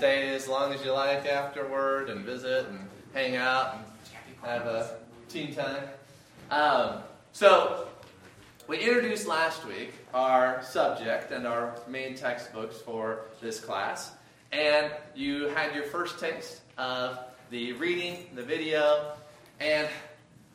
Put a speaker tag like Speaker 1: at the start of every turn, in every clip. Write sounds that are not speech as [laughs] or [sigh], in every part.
Speaker 1: stay as long as you like afterward and visit and hang out and have a teen time. Um, so, we introduced last week our subject and our main textbooks for this class, and you had your first taste of the reading, the video, and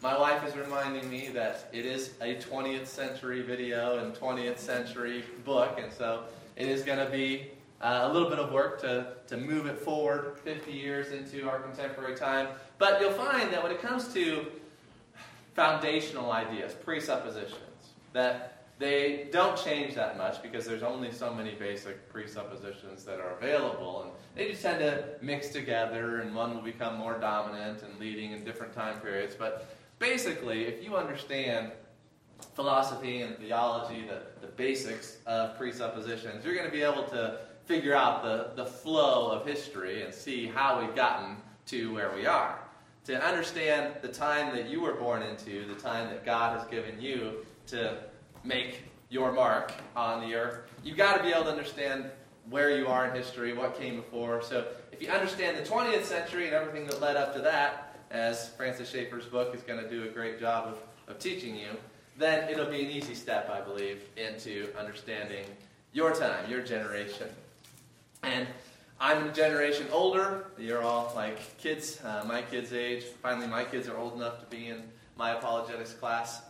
Speaker 1: my wife is reminding me that it is a 20th century video and 20th century book, and so it is going to be uh, a little bit of work to, to move it forward 50 years into our contemporary time. But you'll find that when it comes to foundational ideas, presuppositions, that they don't change that much because there's only so many basic presuppositions that are available, and they just tend to mix together, and one will become more dominant and leading in different time periods. But basically, if you understand philosophy and theology, the, the basics of presuppositions, you're going to be able to figure out the, the flow of history and see how we've gotten to where we are. To understand the time that you were born into, the time that God has given you to make your mark on the earth, you've got to be able to understand where you are in history, what came before. So if you understand the 20th century and everything that led up to that, as Francis Schaeffer's book is going to do a great job of, of teaching you, then it'll be an easy step, I believe, into understanding your time, your generation. And I'm a generation older. You're all like kids, uh, my kids' age. Finally, my kids are old enough to be in my apologetics class.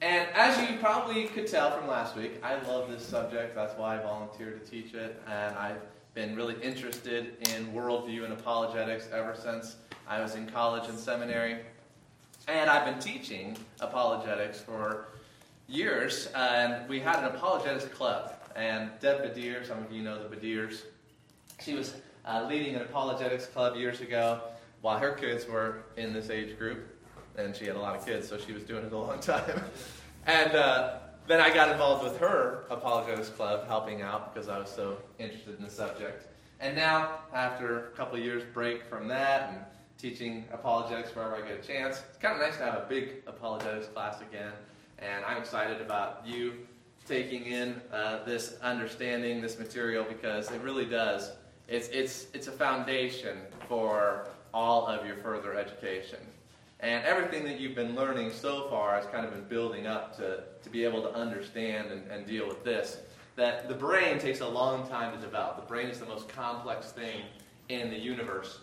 Speaker 1: And as you probably could tell from last week, I love this subject. That's why I volunteered to teach it. And I've been really interested in worldview and apologetics ever since I was in college and seminary. And I've been teaching apologetics for years. And we had an apologetics club. And Deb Badir, some of you know the Badirs, she was uh, leading an apologetics club years ago while her kids were in this age group. And she had a lot of kids, so she was doing it a long [laughs] time. and uh, then I got involved with her apologetics club, helping out because I was so interested in the subject. And now, after a couple years break from that and teaching apologetics wherever I get a chance, it's kind of nice to have a big apologetics class again. And I'm excited about you taking in uh, this understanding, this material, because it really does. It's, it's, it's a foundation for all of your further education. And everything that you've been learning so far has kind of been building up to, to be able to understand and, and deal with this. That the brain takes a long time to develop. The brain is the most complex thing in the universe.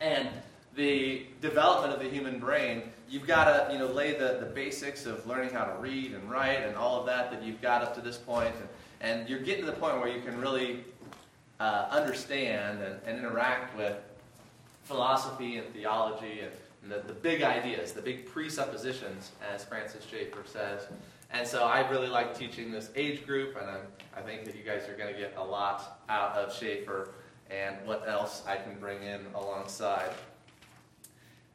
Speaker 1: And the development of the human brain, you've got to you know, lay the, the basics of learning how to read and write and all of that that you've got up to this point. And, and you're getting to the point where you can really uh, understand and, and interact with philosophy and theology and the, the big ideas, the big presuppositions, as Francis Schaeffer says. And so I really like teaching this age group, and I'm, I think that you guys are going to get a lot out of Schaeffer and what else I can bring in alongside.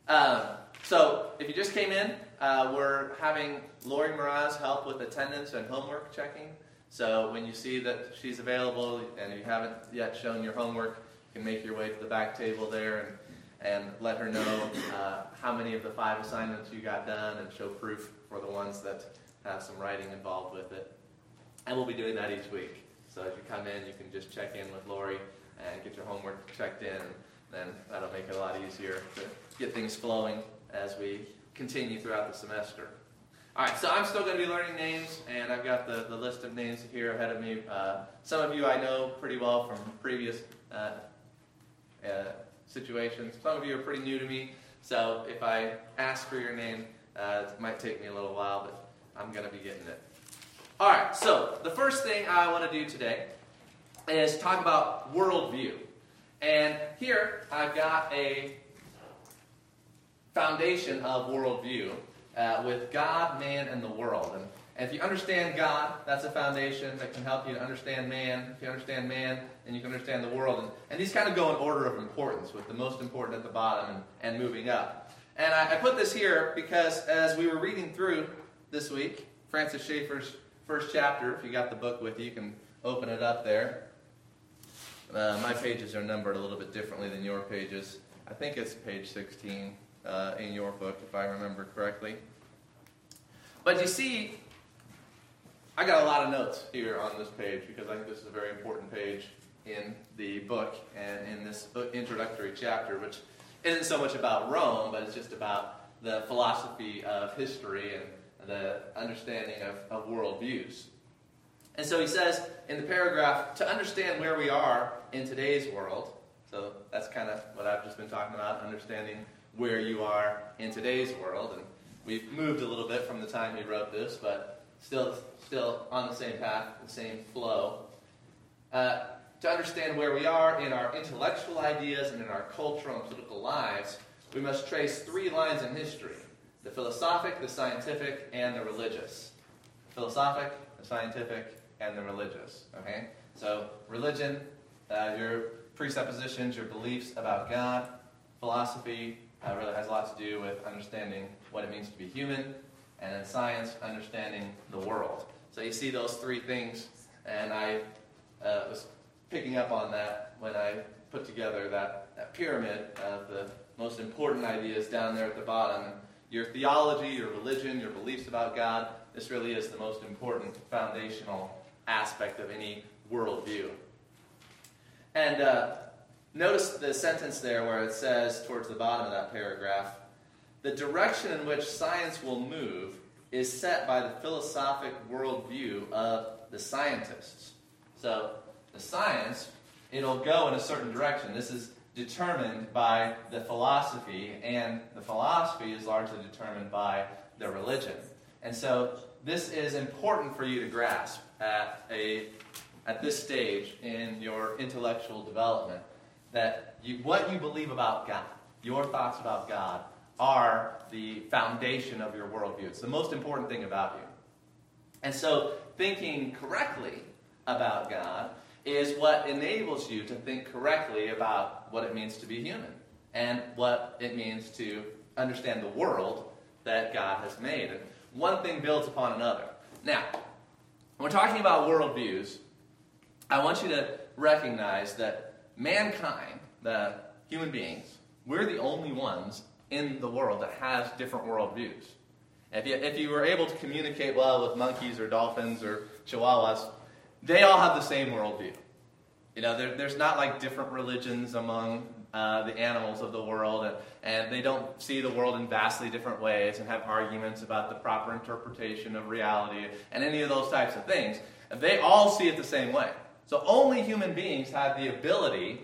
Speaker 1: Um, so if you just came in, uh, we're having Lori Mraz help with attendance and homework checking. So when you see that she's available and you haven't yet shown your homework, you can make your way to the back table there and and let her know uh, how many of the five assignments you got done and show proof for the ones that have some writing involved with it. And we'll be doing that each week. So as you come in, you can just check in with Lori and get your homework checked in. Then that'll make it a lot easier to get things flowing as we continue throughout the semester. All right, so I'm still going to be learning names, and I've got the, the list of names here ahead of me. Uh, some of you I know pretty well from previous uh, uh, situations. Some of you are pretty new to me, so if I ask for your name, uh, it might take me a little while, but I'm going to be getting it. All right, so the first thing I want to do today is talk about worldview. And here I've got a foundation of worldview uh, with God, man, and the world. And and if you understand God, that's a foundation that can help you to understand man. If you understand man, then you can understand the world. And, and these kind of go in order of importance, with the most important at the bottom and, and moving up. And I, I put this here because as we were reading through this week, Francis Schaeffer's first chapter, if you got the book with you, you can open it up there. Uh, my pages are numbered a little bit differently than your pages. I think it's page 16 uh, in your book, if I remember correctly. But you see, I got a lot of notes here on this page because I think this is a very important page in the book and in this introductory chapter, which isn't so much about Rome, but it's just about the philosophy of history and the understanding of, of worldviews. And so he says in the paragraph to understand where we are in today's world, so that's kind of what I've just been talking about, understanding where you are in today's world. And we've moved a little bit from the time he wrote this, but still, still on the same path, the same flow. Uh, to understand where we are in our intellectual ideas and in our cultural and political lives, we must trace three lines in history the philosophic, the scientific, and the religious. Philosophic, the scientific, and the religious. Okay? So, religion, uh, your presuppositions, your beliefs about God. Philosophy uh, really has a lot to do with understanding what it means to be human. And then science, understanding the world. So, you see those three things, and I uh, was picking up on that when I put together that, that pyramid of the most important ideas down there at the bottom. Your theology, your religion, your beliefs about God, this really is the most important foundational aspect of any worldview. And uh, notice the sentence there where it says, towards the bottom of that paragraph, the direction in which science will move is set by the philosophic worldview of the scientists. So, the science, it'll go in a certain direction. This is determined by the philosophy, and the philosophy is largely determined by the religion. And so, this is important for you to grasp at, a, at this stage in your intellectual development that you, what you believe about God, your thoughts about God, are the foundation of your worldview. It's the most important thing about you. And so, thinking correctly about God is what enables you to think correctly about what it means to be human and what it means to understand the world that God has made. And one thing builds upon another. Now, when we're talking about worldviews, I want you to recognize that mankind, the human beings, we're the only ones in the world that has different worldviews. If you, if you were able to communicate well with monkeys or dolphins or chihuahuas, they all have the same worldview. You know, there, there's not like different religions among uh, the animals of the world, and, and they don't see the world in vastly different ways and have arguments about the proper interpretation of reality and any of those types of things. They all see it the same way. So only human beings have the ability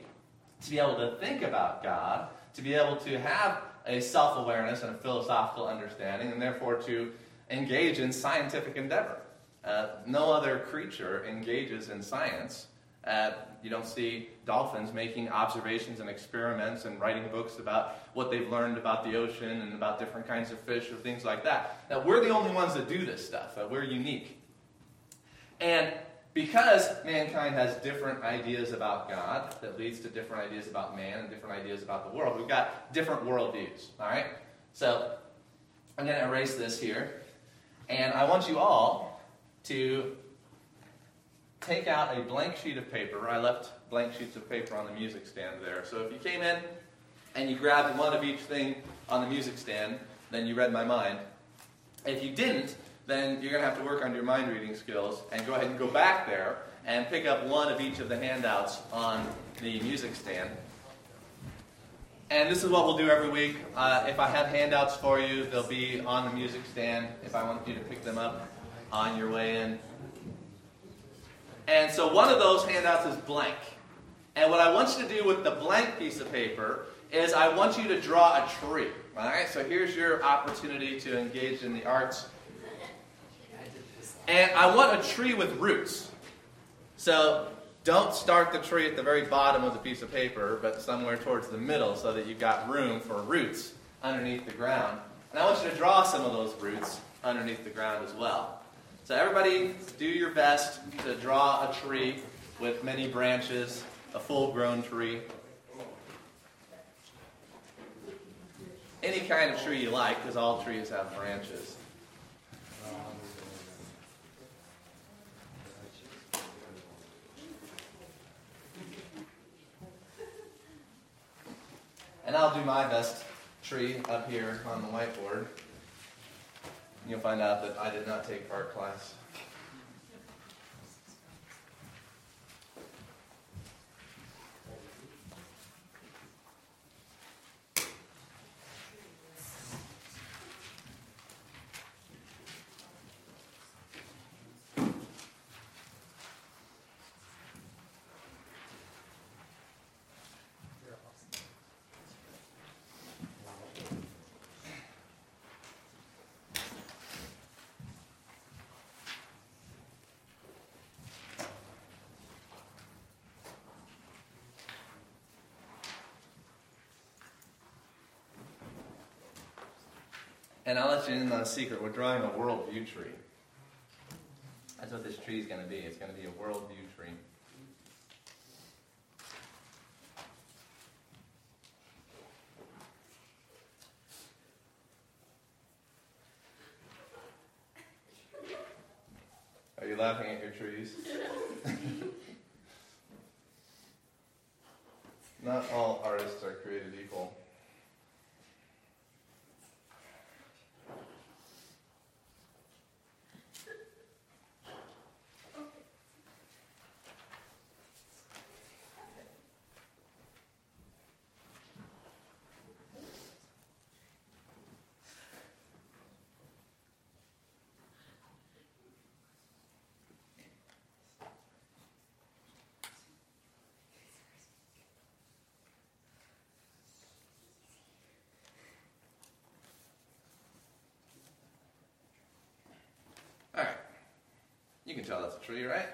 Speaker 1: to be able to think about God, to be able to have a self awareness and a philosophical understanding, and therefore to engage in scientific endeavor. Uh, no other creature engages in science. Uh, you don't see dolphins making observations and experiments and writing books about what they've learned about the ocean and about different kinds of fish or things like that. Now, we're the only ones that do this stuff. Uh, we're unique. And because mankind has different ideas about God that leads to different ideas about man and different ideas about the world, we've got different worldviews. All right? So I'm going to erase this here. And I want you all to take out a blank sheet of paper. I left blank sheets of paper on the music stand there. So if you came in and you grabbed one of each thing on the music stand, then you read my mind. If you didn't, then you're going to have to work on your mind reading skills and go ahead and go back there and pick up one of each of the handouts on the music stand. And this is what we'll do every week. Uh, if I have handouts for you, they'll be on the music stand if I want you to pick them up on your way in. And so one of those handouts is blank. And what I want you to do with the blank piece of paper is I want you to draw a tree. All right, so here's your opportunity to engage in the arts. And I want a tree with roots. So don't start the tree at the very bottom of the piece of paper, but somewhere towards the middle so that you've got room for roots underneath the ground. And I want you to draw some of those roots underneath the ground as well. So everybody do your best to draw a tree with many branches, a full-grown tree. Any kind of tree you like, because all trees have branches. And I'll do my best tree up here on the whiteboard you'll find out that I did not take art class. And I'll let you in on a secret. We're drawing a worldview tree. That's what this tree is going to be. It's going to be a worldview tree. Are you laughing at your trees? Not all artists are created equal. All right. You can tell that's a tree, right?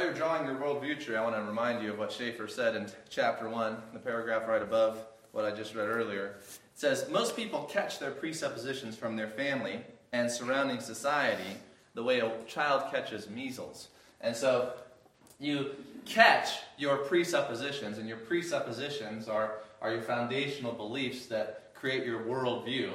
Speaker 1: While you're drawing your worldview tree, I want to remind you of what Schaeffer said in chapter 1, the paragraph right above what I just read earlier. It says, Most people catch their presuppositions from their family and surrounding society the way a child catches measles. And so you catch your presuppositions, and your presuppositions are, are your foundational beliefs that create your worldview.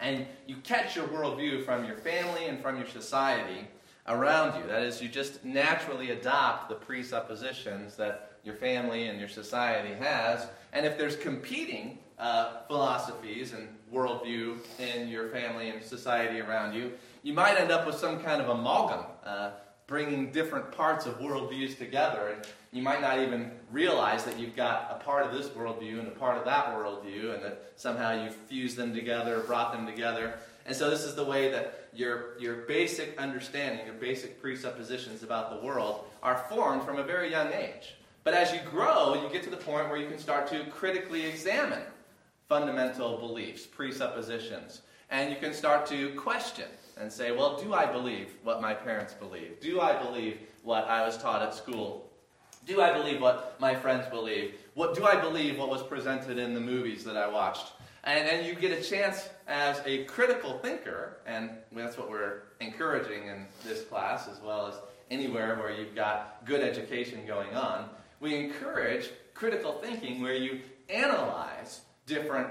Speaker 1: And you catch your worldview from your family and from your society around you. That is, you just naturally adopt the presuppositions that your family and your society has. And if there's competing uh, philosophies and worldview in your family and society around you, you might end up with some kind of amalgam, uh, bringing different parts of worldviews together. And you might not even realize that you've got a part of this worldview and a part of that worldview, and that somehow you've fused them together, brought them together. And so this is the way that your, your basic understanding, your basic presuppositions about the world are formed from a very young age. But as you grow, you get to the point where you can start to critically examine fundamental beliefs, presuppositions. And you can start to question and say, well, do I believe what my parents believe? Do I believe what I was taught at school? Do I believe what my friends believe? What, do I believe what was presented in the movies that I watched? And, and you get a chance as a critical thinker, and that's what we're encouraging in this class as well as anywhere where you've got good education going on. We encourage critical thinking where you analyze different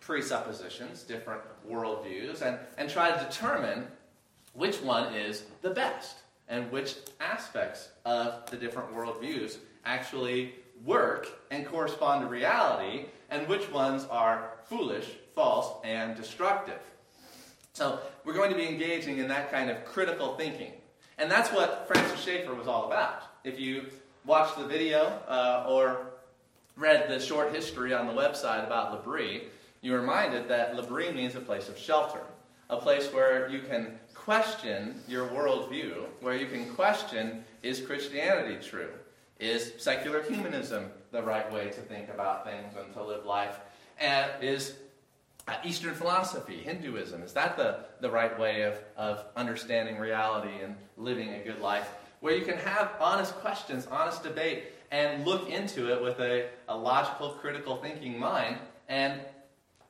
Speaker 1: presuppositions, different worldviews, and, and try to determine which one is the best and which aspects of the different worldviews actually work and correspond to reality and which ones are foolish, false, and destructive. So we're going to be engaging in that kind of critical thinking. And that's what Francis Schaeffer was all about. If you watched the video uh, or read the short history on the website about L'Abri, you're reminded that L'Abri means a place of shelter, a place where you can question your worldview, where you can question is Christianity true? Is secular humanism the right way to think about things and to live life? Is uh, Eastern philosophy, Hinduism, is that the, the right way of, of understanding reality and living a good life? Where you can have honest questions, honest debate, and look into it with a, a logical, critical thinking mind and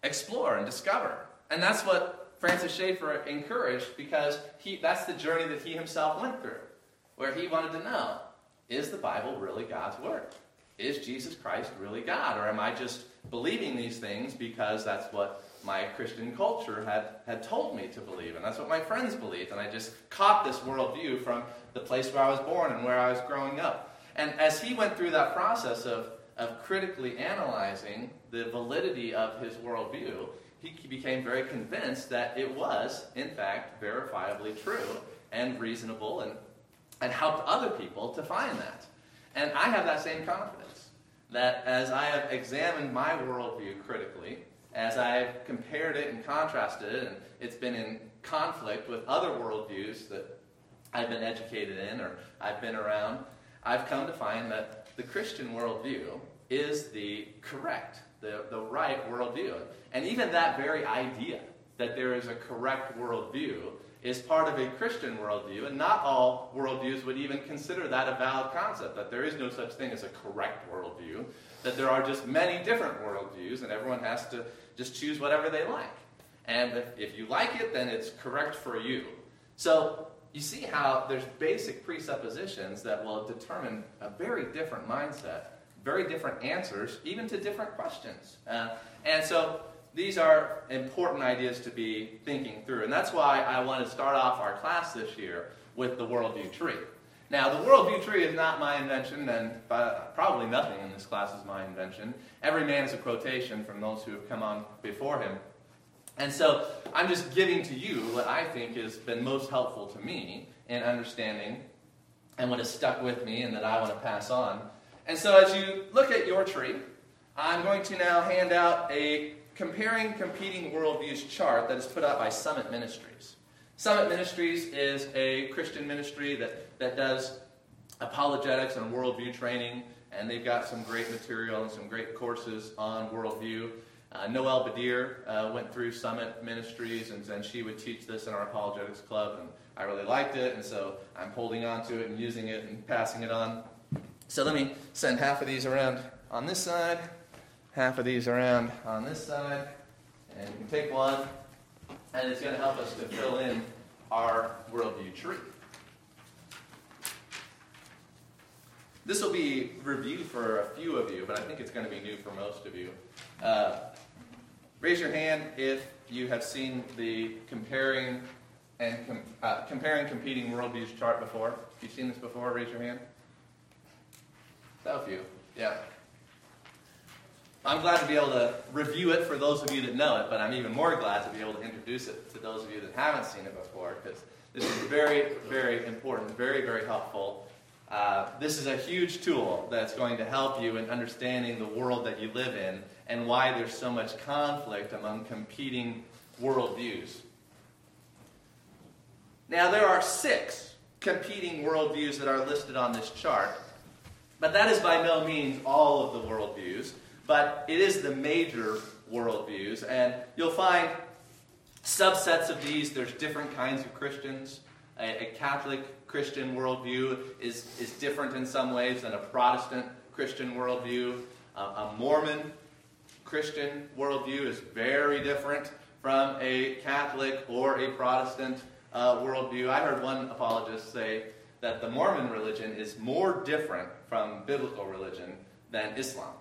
Speaker 1: explore and discover. And that's what Francis Schaeffer encouraged because he, that's the journey that he himself went through, where he wanted to know is the Bible really God's Word? Is Jesus Christ really God? Or am I just believing these things because that's what my Christian culture had, had told me to believe, and that's what my friends believed, and I just caught this worldview from the place where I was born and where I was growing up. And as he went through that process of, of critically analyzing the validity of his worldview, he became very convinced that it was, in fact, verifiably true and reasonable and, and helped other people to find that. And I have that same confidence. that as I have examined my worldview critically, as I've compared it and contrasted it, and it's been in conflict with other worldviews that I've been educated in or I've been around, I've come to find that the Christian worldview is the correct, the, the right worldview. And even that very idea that there is a correct worldview is part of a Christian worldview, and not all worldviews would even consider that a valid concept, that there is no such thing as a correct worldview, that there are just many different worldviews, and everyone has to just choose whatever they like. And if, if you like it, then it's correct for you. So you see how there's basic presuppositions that will determine a very different mindset, very different answers, even to different questions. Uh, and so these are important ideas to be thinking through. And that's why I want to start off our class this year with the worldview tree. Now, the worldview tree is not my invention, and probably nothing in this class is my invention. Every man is a quotation from those who have come on before him. And so I'm just giving to you what I think has been most helpful to me in understanding and what has stuck with me and that I want to pass on. And so as you look at your tree, I'm going to now hand out a comparing competing worldviews chart that is put out by Summit Ministries. Summit Ministries is a Christian ministry that, that does apologetics and worldview training, and they've got some great material and some great courses on worldview. Uh, Noelle Badir uh, went through Summit Ministries, and, and she would teach this in our apologetics club, and I really liked it, and so I'm holding on to it and using it and passing it on. So let me send half of these around on this side, half of these around on this side, and you can take one, and it's going to help us to fill in our worldview tree. This will be review for a few of you, but I think it's going to be new for most of you. Uh, raise your hand if you have seen the comparing and com- uh, comparing competing worldviews chart before. If you've seen this before, raise your hand. A few. Yeah. I'm glad to be able to review it for those of you that know it, but I'm even more glad to be able to introduce it to those of you that haven't seen it before, because this is very, very important, very, very helpful. Uh, this is a huge tool that's going to help you in understanding the world that you live in and why there's so much conflict among competing worldviews. Now, there are six competing worldviews that are listed on this chart, but that is by no means all of the worldviews but it is the major worldviews. And you'll find subsets of these. There's different kinds of Christians. A, a, Catholic Christian worldview is, is different in some ways than a Protestant Christian worldview. Uh, a Mormon Christian worldview is very different from a Catholic or a Protestant uh, worldview. I heard one apologist say that the Mormon religion is more different from biblical religion than Islam.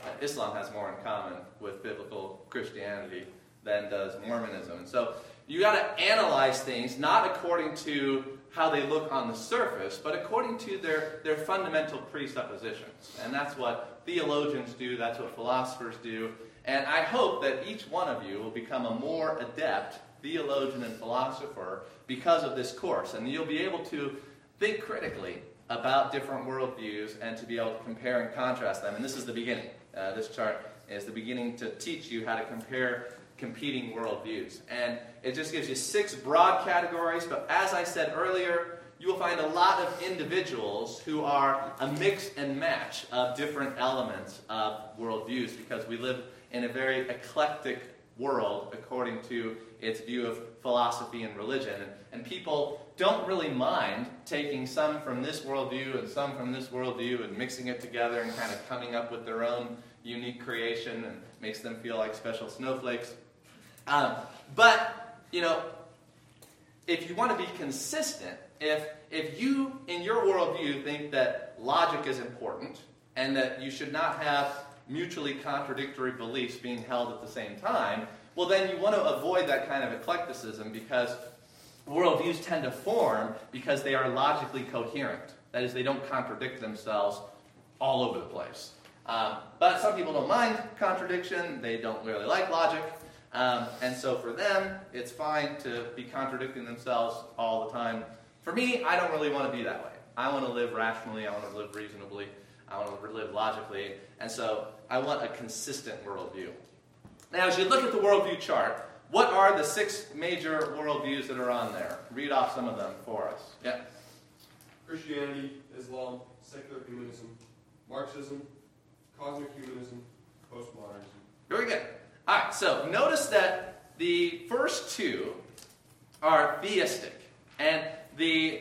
Speaker 1: Uh, Islam has more in common with biblical Christianity than does Mormonism. And so you got to analyze things not according to how they look on the surface, but according to their, their fundamental presuppositions. And that's what theologians do, that's what philosophers do. And I hope that each one of you will become a more adept theologian and philosopher because of this course. And you'll be able to think critically about different worldviews and to be able to compare and contrast them. And this is the beginning. Uh, this chart is the beginning to teach you how to compare competing worldviews. And it just gives you six broad categories, but as I said earlier, you will find a lot of individuals who are a mix and match of different elements of worldviews because we live in a very eclectic world according to its view of philosophy and religion. And, and people don't really mind taking some from this worldview and some from this worldview and mixing it together and kind of coming up with their own unique creation and makes them feel like special snowflakes. Um, but, you know, if you want to be consistent, if, if you, in your worldview, think that logic is important and that you should not have mutually contradictory beliefs being held at the same time, well, then you want to avoid that kind of eclecticism because worldviews tend to form because they are logically coherent. That is, they don't contradict themselves all over the place. Um, but some people don't mind contradiction, they don't really like logic. Um, and so for them, it's fine to be contradicting themselves all the time. For me, I don't really want to be that way. I want to live rationally, I want to live reasonably. I want to live logically. And so I want a consistent worldview. Now, as you look at the worldview chart, what are the six major worldviews that are on there? Read off some of them for us. Yeah.
Speaker 2: Christianity, Islam, secular humanism, Marxism, cosmic humanism, postmodernism.
Speaker 1: Very good. All right, so notice that the first two are theistic. And the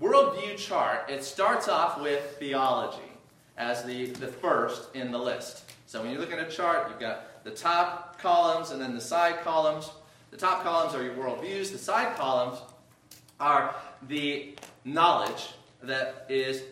Speaker 1: worldview chart, it starts off with theology as the, the first in the list. So when you look at a chart, you've got the top columns and then the side columns. The top columns are your worldviews, the side columns are the knowledge that is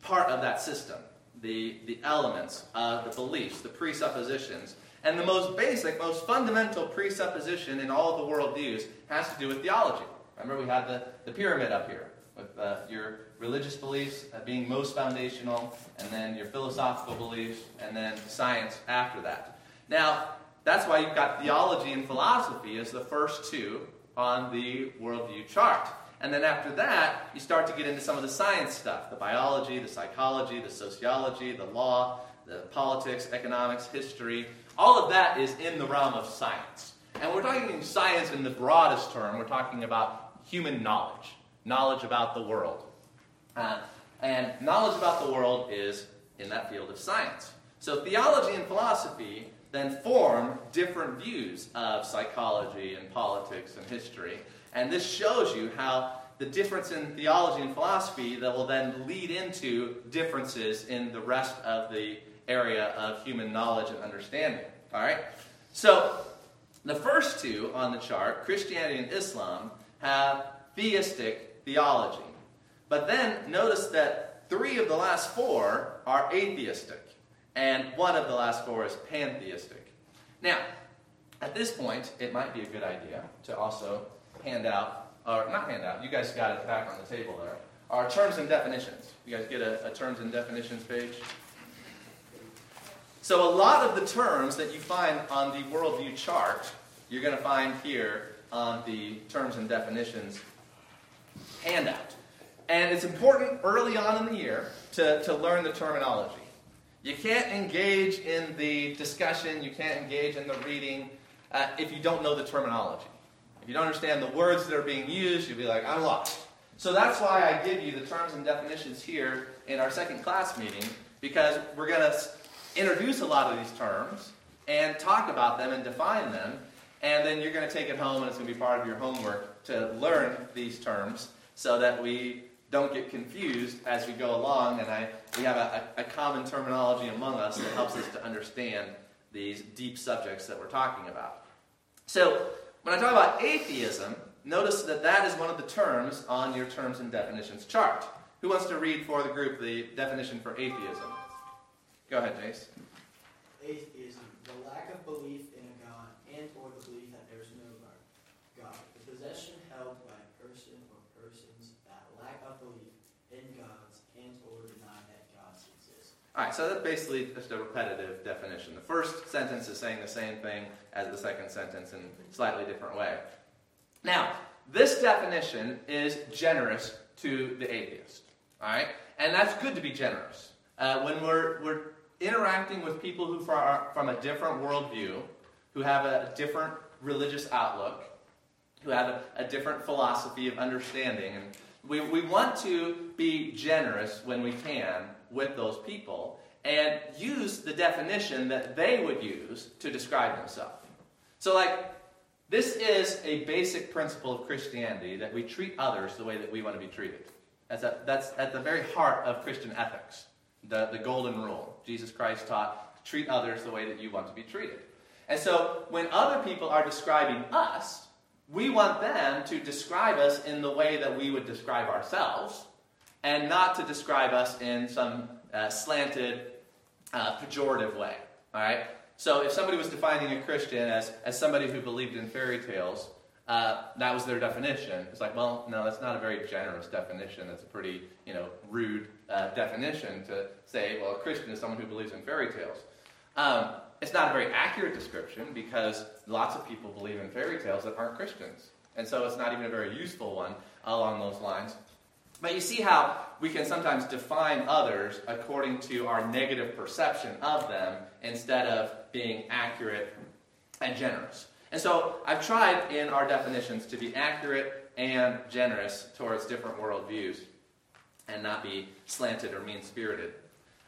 Speaker 1: part of that system, the, the elements, uh, the beliefs, the presuppositions. And the most basic, most fundamental presupposition in all the worldviews has to do with theology. Remember, we had the, the pyramid up here with uh, your religious beliefs uh, being most foundational, and then your philosophical beliefs, and then science after that. Now, that's why you've got theology and philosophy as the first two on the worldview chart. And then after that, you start to get into some of the science stuff the biology, the psychology, the sociology, the law, the politics, economics, history. All of that is in the realm of science. And we're talking science in the broadest term. We're talking about human knowledge, knowledge about the world. Uh, and knowledge about the world is in that field of science. So theology and philosophy then form different views of psychology and politics and history. And this shows you how the difference in theology and philosophy that will then lead into differences in the rest of the area of human knowledge and understanding. All right? So, the first two on the chart, Christianity and Islam, have theistic theology. But then notice that three of the last four are atheistic, and one of the last four is pantheistic. Now, at this point, it might be a good idea to also hand out, or not hand out, you guys got it back on the table there, our terms and definitions. You guys get a, a terms and definitions page? So, a lot of the terms that you find on the worldview chart, you're going to find here on the terms and definitions handout. And it's important early on in the year to, to learn the terminology. You can't engage in the discussion, you can't engage in the reading uh, if you don't know the terminology. If you don't understand the words that are being used, you'll be like, I'm lost. So that's why I give you the terms and definitions here in our second class meeting, because we're going to introduce a lot of these terms and talk about them and define them, and then you're going to take it home and it's going to be part of your homework to learn these terms so that we don't get confused as we go along, and I, we have a, a, common terminology among us that helps us to understand these deep subjects that we're talking about. So, when I talk about atheism, notice that that is one of the terms on your terms and definitions chart. Who wants to read for the group the definition for atheism? Go ahead, Jace.
Speaker 3: Atheism, the lack of belief in a God and or the belief that there is no God. The possession held by
Speaker 1: All right, so that's basically just a repetitive definition. The first sentence is saying the same thing as the second sentence in a slightly different way. Now, this definition is generous to the atheist. All right? And that's good to be generous. Uh, when we're, we're interacting with people who are from a different worldview, who have a different religious outlook, who have a, a different philosophy of understanding, and we, we want to be generous when we can with those people and use the definition that they would use to describe themselves. So, like, this is a basic principle of Christianity that we treat others the way that we want to be treated. That's, that's at the very heart of Christian ethics, the, the golden rule. Jesus Christ taught treat others the way that you want to be treated. And so, when other people are describing us, we want them to describe us in the way that we would describe ourselves and not to describe us in some uh, slanted, uh, pejorative way. All right? So if somebody was defining a Christian as, as somebody who believed in fairy tales, uh, that was their definition. It's like, well, no, that's not a very generous definition. That's a pretty, you know, rude uh, definition to say, well, a Christian is someone who believes in fairy tales. Um, it's not a very accurate description because lots of people believe in fairy tales that aren't Christians. And so it's not even a very useful one along those lines. But you see how we can sometimes define others according to our negative perception of them instead of being accurate and generous. And so I've tried in our definitions to be accurate and generous towards different worldviews and not be slanted or mean spirited.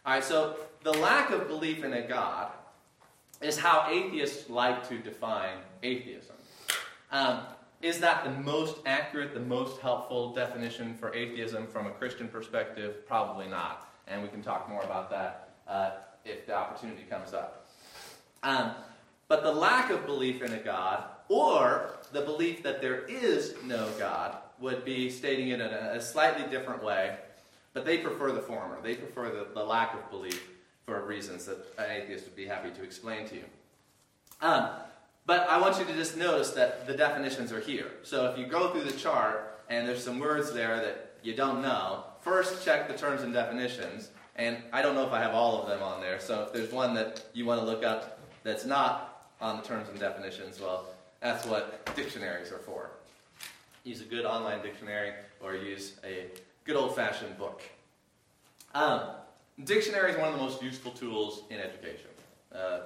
Speaker 1: All right, so the lack of belief in a God is how atheists like to define atheism. Um, is that the most accurate, the most helpful definition for atheism from a Christian perspective? Probably not. And we can talk more about that uh, if the opportunity comes up. Um, but the lack of belief in a God, or the belief that there is no God, would be stating it in a, a slightly different way. But they prefer the former. They prefer the, the lack of belief for reasons that an atheist would be happy to explain to you. Um, but I want you to just notice that the definitions are here. So if you go through the chart and there's some words there that you don't know, first check the terms and definitions. And I don't know if I have all of them on there. So if there's one that you want to look up that's not on the terms and definitions, well, that's what dictionaries are for. Use a good online dictionary or use a good old fashioned book. Um, dictionary is one of the most useful tools in education. Uh,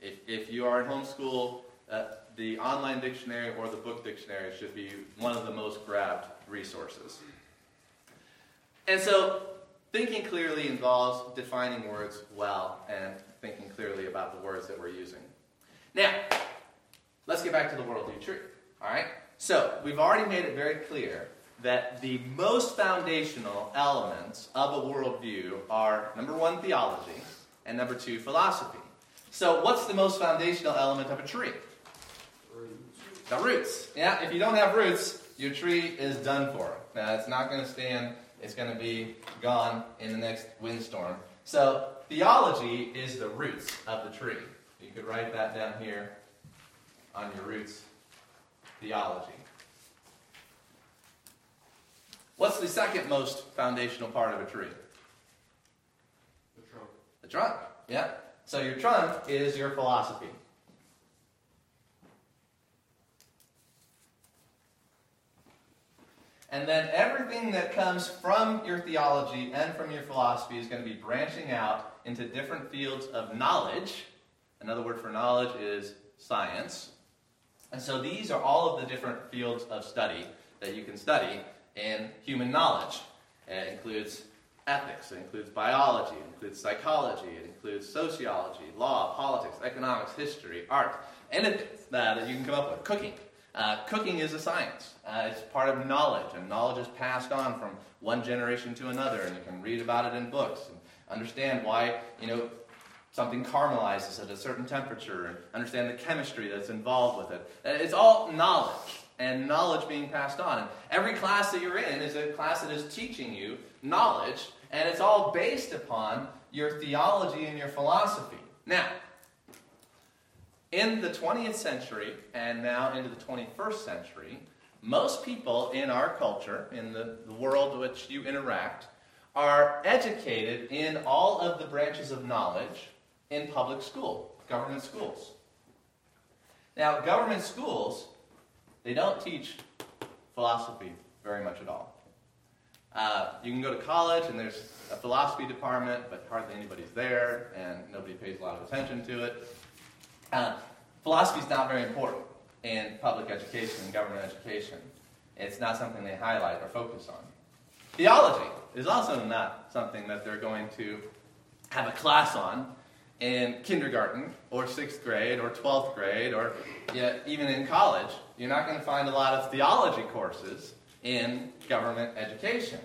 Speaker 1: if, if you are in homeschool, uh, the online dictionary or the book dictionary should be one of the most grabbed resources. And so, thinking clearly involves defining words well and thinking clearly about the words that we're using. Now, let's get back to the worldview tree. All right? So, we've already made it very clear that the most foundational elements of a worldview are number one, theology, and number two, philosophy. So, what's the most foundational element of a tree?
Speaker 2: Roots.
Speaker 1: The roots. Yeah, if you don't have roots, your tree is done for. Now, it's not going to stand, it's going to be gone in the next windstorm. So, theology is the roots of the tree. You could write that down here on your roots theology. What's the second most foundational part of a tree?
Speaker 2: The trunk.
Speaker 1: The trunk. Yeah. So your trunk is your philosophy. And then everything that comes from your theology and from your philosophy is going to be branching out into different fields of knowledge. Another word for knowledge is science. And so these are all of the different fields of study that you can study in human knowledge. It includes ethics, it includes biology, it includes psychology, it includes sociology, law, politics, economics, history, art, anything that you can come up with. Cooking. Uh, cooking is a science. Uh, it's part of knowledge, and knowledge is passed on from one generation to another, and you can read about it in books and understand why, you know, something caramelizes at a certain temperature and understand the chemistry that's involved with it. Uh, It's all knowledge and knowledge being passed on. And every class that you're in is a class that is teaching you knowledge, and it's all based upon your theology and your philosophy. Now, in the 20th century and now into the 21st century, most people in our culture, in the, the world which you interact, are educated in all of the branches of knowledge in public school, government schools. Now, government schools, they don't teach philosophy very much at all. Uh, you can go to college and there's a philosophy department, but hardly anybody's there, and nobody pays a lot of attention to it. Uh, philosophy is not very important in public education and government education. It's not something they highlight or focus on. Theology is also not something that they're going to have a class on in kindergarten or sixth grade or 12th grade or yeah, even in college. You're not going to find a lot of theology courses in government education.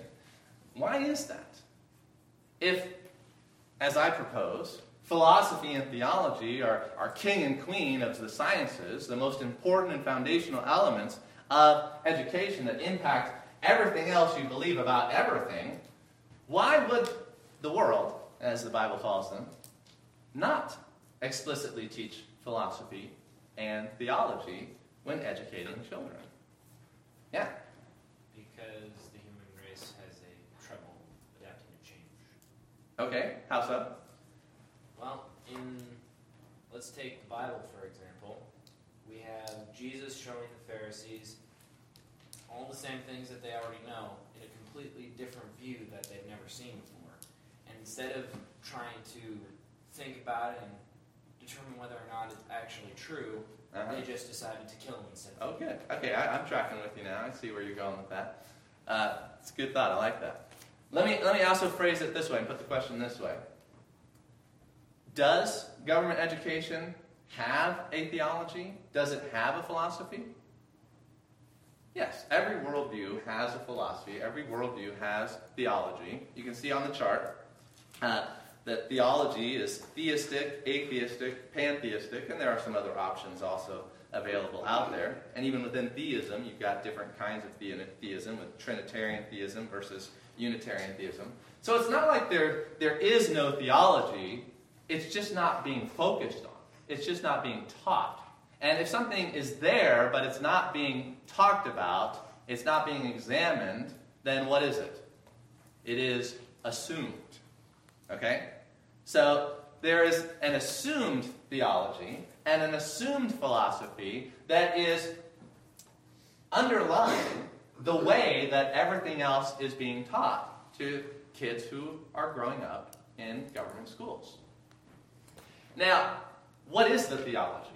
Speaker 1: Why is that? If, as I propose, philosophy and theology are, are king and queen of the sciences, the most important and foundational elements of education that impact everything else you believe about everything, why would the world, as the Bible calls them, not explicitly teach philosophy and theology when educating children? Yeah.
Speaker 4: Because the human race has a trouble adapting to change.
Speaker 1: Okay. How so?
Speaker 4: Well, in let's take the Bible for example. We have Jesus showing the Pharisees all the same things that they already know in a completely different view that they've never seen before. And instead of trying to think about it and determine whether or not it's actually true,
Speaker 1: Uh-huh.
Speaker 4: they just decided to kill him instead.
Speaker 1: Oh, good. Okay, I, I'm tracking with you now. I see where you're going with that. Uh, it's a good thought. I like that. Let me let me also phrase it this way and put the question this way. Does government education have a theology? Does it have a philosophy? Yes, every worldview has a philosophy. Every worldview has theology. You can see on the chart uh, that theology is theistic, atheistic, pantheistic, and there are some other options also available out there. And even within theism, you've got different kinds of the- theism, with Trinitarian theism versus Unitarian theism. So it's not like there, there is no theology, it's just not being focused on, it's just not being taught. And if something is there, but it's not being talked about, it's not being examined, then what is it? It is assumed. Okay? So there is an assumed theology and an assumed philosophy that is underlying the way that everything else is being taught to kids who are growing up in government schools. Now, what is the theology?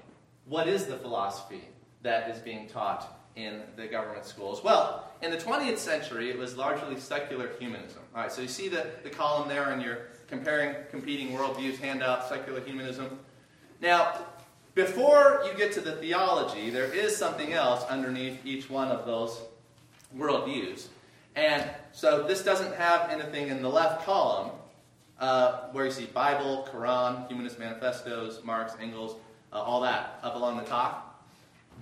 Speaker 1: What is the philosophy that is being taught in the government schools? Well, in the 20th century, it was largely secular humanism. All right, so you see the, the column there and you're comparing competing worldviews, handout, secular humanism. Now, before you get to the theology, there is something else underneath each one of those worldviews. And so this doesn't have anything in the left column uh, where you see Bible, Quran, Humanist Manifestos, Marx, Engels, uh, all that up along the top.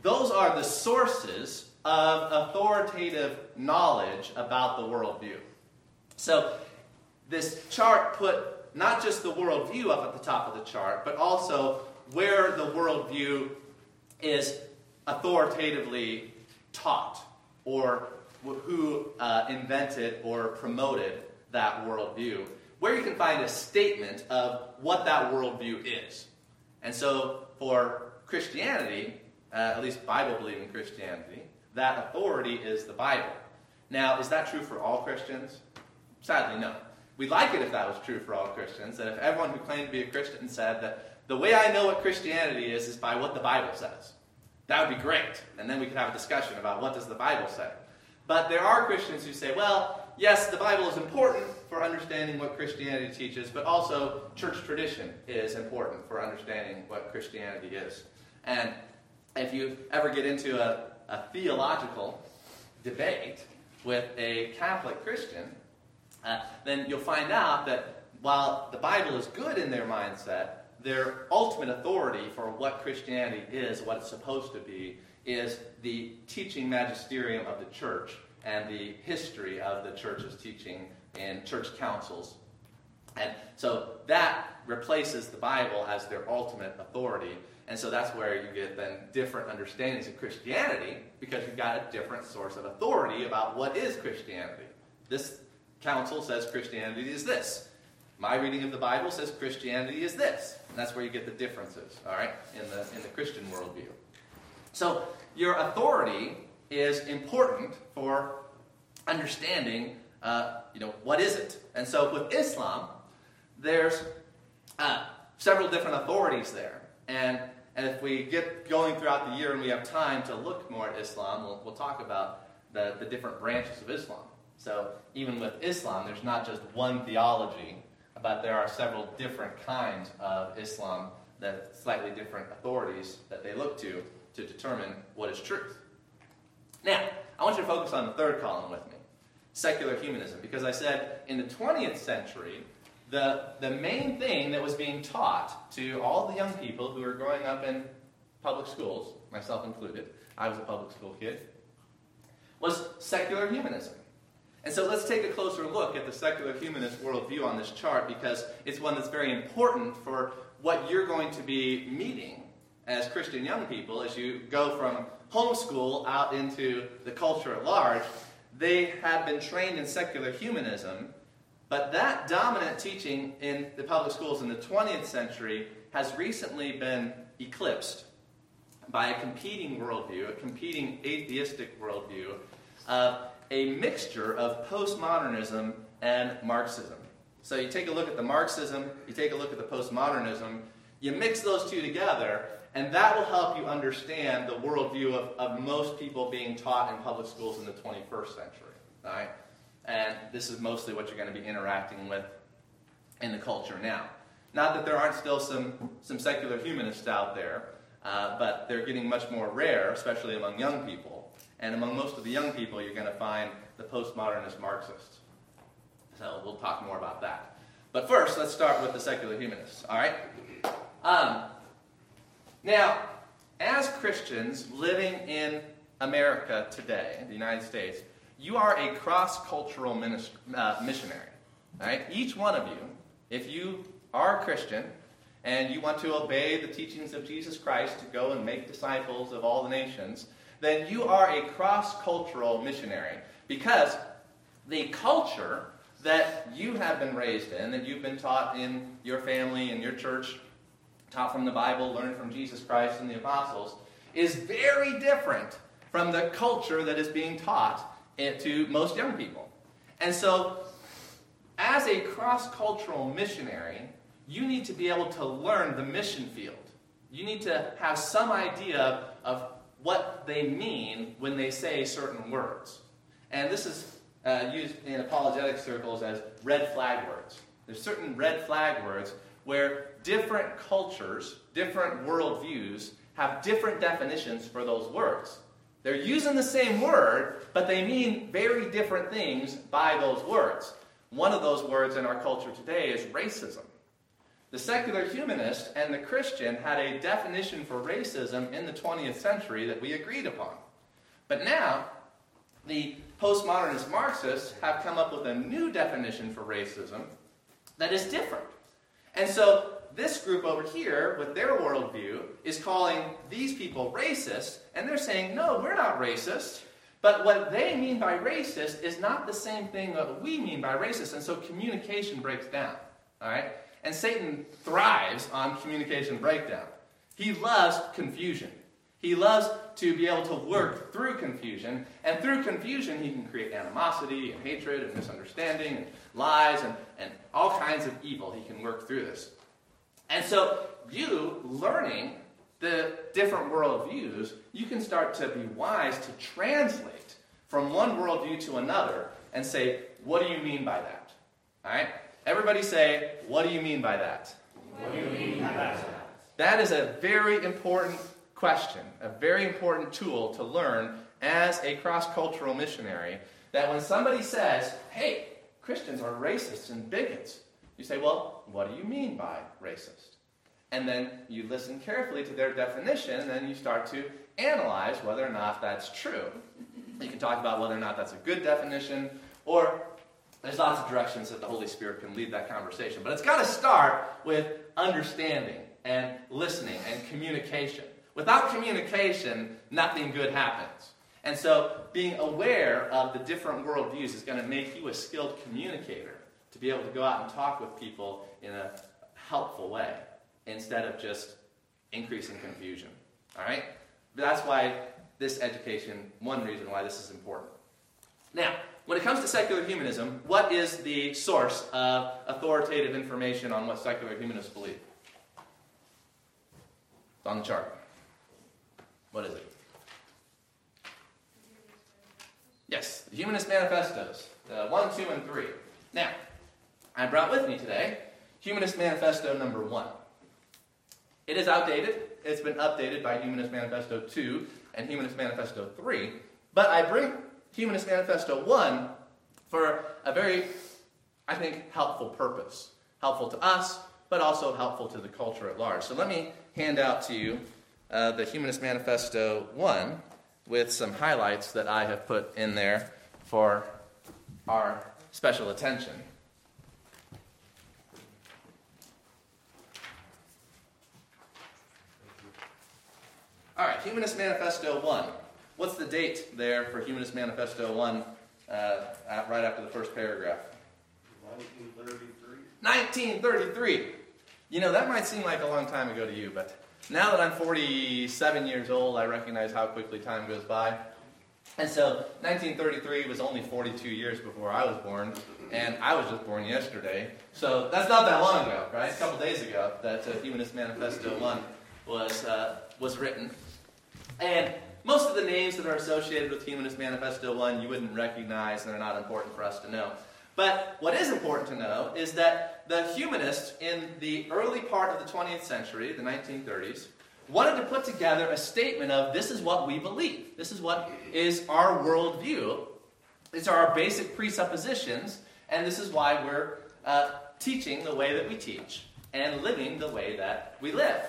Speaker 1: Those are the sources of authoritative knowledge about the worldview. So this chart put not just the worldview up at the top of the chart, but also where the worldview is authoritatively taught or who uh, invented or promoted that worldview. Where you can find a statement of what that worldview is. And so for Christianity, uh, at least Bible believing Christianity, that authority is the Bible. Now, is that true for all Christians? Sadly, no. We'd like it if that was true for all Christians, that if everyone who claimed to be a Christian said that the way I know what Christianity is is by what the Bible says. That would be great. And then we could have a discussion about what does the Bible say. But there are Christians who say, well, yes, the Bible is important for understanding what Christianity teaches, but also church tradition is important for understanding what Christianity is. And if you ever get into a, a theological debate with a Catholic Christian, uh, then you'll find out that while the Bible is good in their mindset, their ultimate authority for what Christianity is, what it's supposed to be, is the teaching magisterium of the church and the history of the church's teaching in church councils. And so that replaces the Bible as their ultimate authority. And so that's where you get then different understandings of Christianity because you've got a different source of authority about what is Christianity. This council says Christianity is this. My reading of the Bible says Christianity is this. And that's where you get the differences, all right, in the, in the Christian worldview. So your authority is important for understanding, uh, you know, what is it? And so with Islam, there's uh, several different authorities there. And, and if we get going throughout the year and we have time to look more at Islam, we'll, we'll talk about the, the different branches of Islam. So even with Islam, there's not just one theology, but there are several different kinds of Islam that slightly different authorities that they look to to determine what is truth. Now, I want you to focus on the third column with me secular humanism, because I said in the 20th century, the, the main thing that was being taught to all the young people who were growing up in public schools, myself included, I was a public school kid, was secular humanism. And so let's take a closer look at the secular humanist worldview on this chart because it's one that's very important for what you're going to be meeting as Christian young people as you go from homeschool out into the culture at large. They have been trained in secular humanism, but that dominant teaching in the public schools in the 20th century has recently been eclipsed by a competing worldview, a competing atheistic worldview. of a mixture of postmodernism and Marxism. So you take a look at the Marxism, you take a look at the postmodernism, you mix those two together, and that will help you understand the worldview of, of most people being taught in public schools in the 21st century. Right? And this is mostly what you're going to be interacting with in the culture now. Not that there aren't still some, some secular humanists out there, uh, but they're getting much more rare, especially among young people. And among most of the young people, you're going to find the postmodernist Marxists. So we'll talk more about that. But first, let's start with the secular humanists. All right? Um, now, as Christians living in America today, the United States, you are a cross cultural uh, missionary. Right? Each one of you, if you are a Christian and you want to obey the teachings of Jesus Christ to go and make disciples of all the nations, then you are a cross cultural missionary because the culture that you have been raised in, that you've been taught in your family and your church, taught from the Bible, learned from Jesus Christ and the apostles, is very different from the culture that is being taught to most young people. And so, as a cross cultural missionary, you need to be able to learn the mission field. You need to have some idea of what they mean when they say certain words. And this is uh, used in apologetic circles as red flag words. There's certain red flag words where different cultures, different worldviews have different definitions for those words. They're using the same word, but they mean very different things by those words. One of those words in our culture today is racism. The secular humanist and the Christian had a definition for racism in the 20th century that we agreed upon. But now, the postmodernist Marxists have come up with a new definition for racism that is different. And so this group over here, with their worldview, is calling these people racist, and they're saying, no, we're not racist. But what they mean by racist is not the same thing that we mean by racist, and so communication breaks down. All right? And Satan thrives on communication breakdown. He loves confusion. He loves to be able to work through confusion, and through confusion, he can create animosity and hatred and misunderstanding and lies and, and all kinds of evil. He can work through this. And so, you learning the different worldviews, you can start to be wise to translate from one worldview to another and say, what do you mean by that? All right? Everybody say, what do you mean by that?
Speaker 2: What do you mean by that?
Speaker 1: That is a very important question, a very important tool to learn as a cross cultural missionary. That when somebody says, hey, Christians are racists and bigots, you say, well, what do you mean by racist? And then you listen carefully to their definition, and then you start to analyze whether or not that's true. You can talk about whether or not that's a good definition, or there's lots of directions that the Holy Spirit can lead that conversation. But it's got to start with understanding and listening and communication. Without communication, nothing good happens. And so, being aware of the different worldviews is going to make you a skilled communicator to be able to go out and talk with people in a helpful way instead of just increasing confusion. All right? That's why this education, one reason why this is important. Now, when it comes to secular humanism, what is the source of authoritative information on what secular humanists believe? It's on the chart. What is it? Yes, the Humanist Manifestos, the 1, 2, and 3. Now, I brought with me today Humanist Manifesto number one. It is outdated. It's been updated by Humanist Manifesto 2 and Humanist Manifesto 3. But I bring Humanist Manifesto 1 for a very, I think, helpful purpose. Helpful to us, but also helpful to the culture at large. So let me hand out to you uh, the Humanist Manifesto 1 with some highlights that I have put in there for our special attention. All right, Humanist Manifesto 1. What's the date there for Humanist Manifesto 1 uh, right after the first paragraph?
Speaker 2: 1933.
Speaker 1: 1933. You know, that might seem like a long time ago to you, but now that I'm 47 years old, I recognize how quickly time goes by. And so 1933 was only 42 years before I was born, and I was just born yesterday. So that's not that long ago, right? A couple days ago that uh, Humanist Manifesto 1 was, uh, was written. And most of the names that are associated with Humanist Manifesto 1 you wouldn't recognize, and they're not important for us to know. But what is important to know is that the humanists in the early part of the 20th century, the 1930s, wanted to put together a statement of this is what we believe. This is what is our worldview. These are our basic presuppositions, and this is why we're uh, teaching the way that we teach and living the way that we live.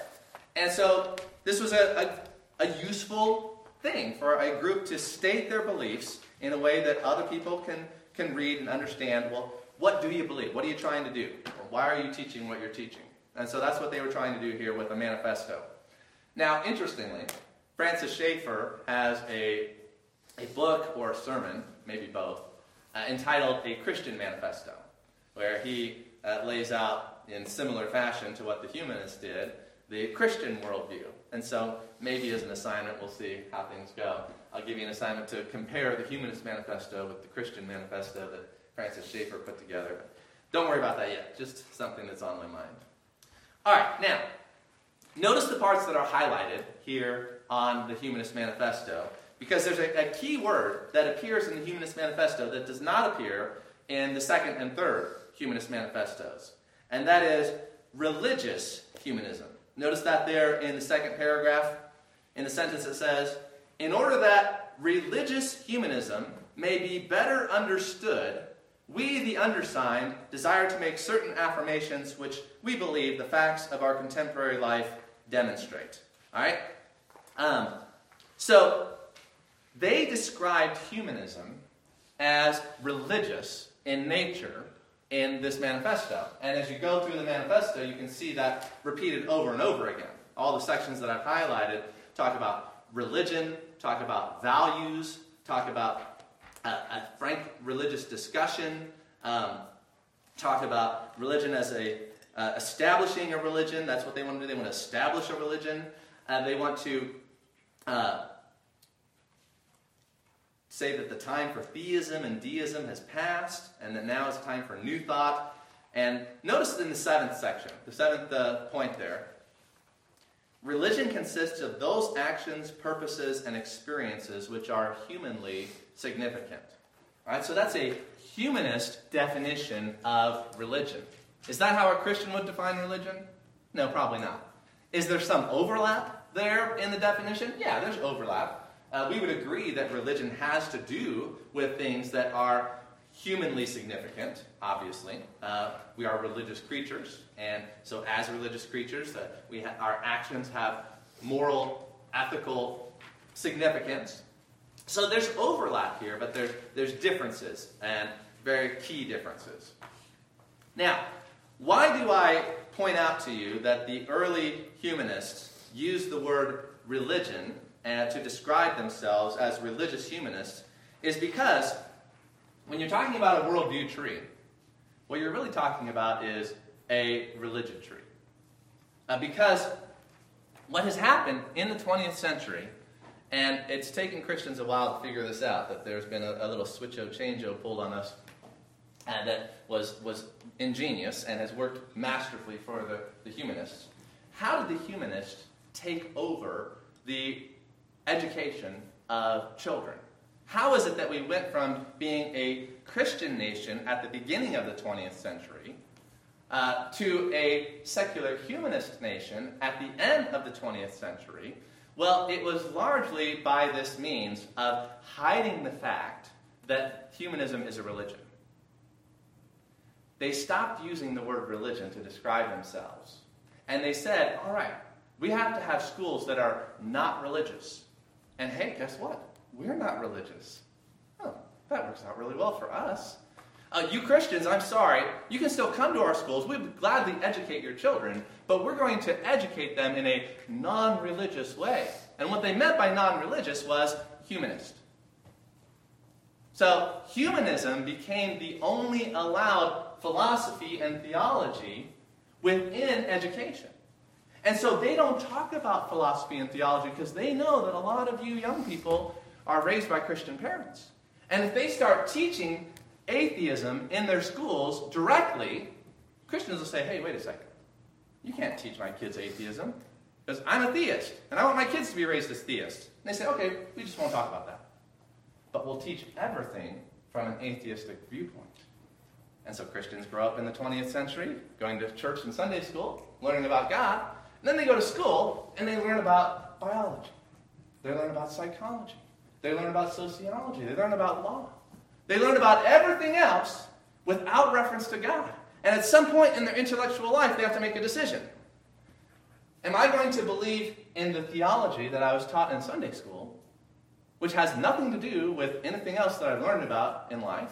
Speaker 1: And so this was a, a, a useful thing for a group to state their beliefs in a way that other people can, can read and understand well, what do you believe? What are you trying to do? Or why are you teaching what you're teaching? And so that's what they were trying to do here with a manifesto. Now, interestingly, Francis Schaeffer has a, a book or a sermon, maybe both, uh, entitled A Christian Manifesto, where he uh, lays out in similar fashion to what the humanists did the Christian worldview. And so, maybe as an assignment, we'll see how things go. I'll give you an assignment to compare the Humanist Manifesto with the Christian Manifesto that Francis Schaeffer put together. Don't worry about that yet, just something that's on my mind. All right, now, Notice the parts that are highlighted here on the Humanist Manifesto, because there's a, a, key word that appears in the Humanist Manifesto that does not appear in the second and third Humanist Manifestos, and that is religious humanism. Notice that there in the second paragraph, in the sentence it says, In order that religious humanism may be better understood, we, the undersigned, desire to make certain affirmations which we believe the facts of our contemporary life demonstrate. All right? Um, so, they described humanism as religious in nature in this manifesto. And as you go through the manifesto, you can see that repeated over and over again. All the sections that I've highlighted talk about religion, talk about values, talk about a, a frank religious discussion, um, talk about religion as a uh, establishing a religion. That's what they want to do. They want to establish a religion. And they want to uh, say that the time for theism and deism has passed, and that now is time for new thought. And notice in the seventh section, the seventh uh, point there, religion consists of those actions, purposes, and experiences which are humanly significant. All right, so that's a humanist definition of religion. Is that how a Christian would define religion? No, probably not. Is there some overlap there in the definition? Yeah, there's overlap. Uh, we would agree that religion has to do with things that are humanly significant, obviously. Uh, we are religious creatures, and so as religious creatures, uh, we ha- our actions have moral, ethical significance. So there's overlap here, but there's, there's differences, and very key differences. Now, why do I point out to you that the early humanists used the word religion uh, to describe themselves as religious humanists? Is because when you're talking about a worldview tree, what you're really talking about is a religion tree. Uh, because what has happened in the 20th century, and it's taken Christians a while to figure this out, that there's been a, a little switcho changeo pulled on us and that was, was ingenious and has worked masterfully for the, the humanists. How did the humanists take over the education of children? How is it that we went from being a Christian nation at the beginning of the 20th century uh, to a secular humanist nation at the end of the 20th century? Well, it was largely by this means of hiding the fact that humanism is a religion. They stopped using the word religion to describe themselves. And they said, all right, we have to have schools that are not religious. And hey, guess what? We're not religious. Oh, that works out really well for us. Uh, you Christians, I'm sorry, you can still come to our schools. We would gladly educate your children, but we're going to educate them in a non religious way. And what they meant by non religious was humanist. So, humanism became the only allowed philosophy and theology within education. And so they don't talk about philosophy and theology because they know that a lot of you young people are raised by Christian parents. And if they start teaching atheism in their schools directly, Christians will say, hey, wait a second. You can't teach my kids atheism because I'm a theist and I want my kids to be raised as theists. And they say, okay, we just won't talk about that. But we'll teach everything from an atheistic viewpoint. And so Christians grow up in the 20th century, going to church and Sunday school, learning about God. Then they go to school and they learn about biology. They learn about psychology. They learn about sociology. They learn about law. They learn about everything else without reference to God. And at some point in their intellectual life, they have to make a decision. Am I going to believe in the theology that I was taught in Sunday school, which has nothing to do with anything else that I've learned about in life?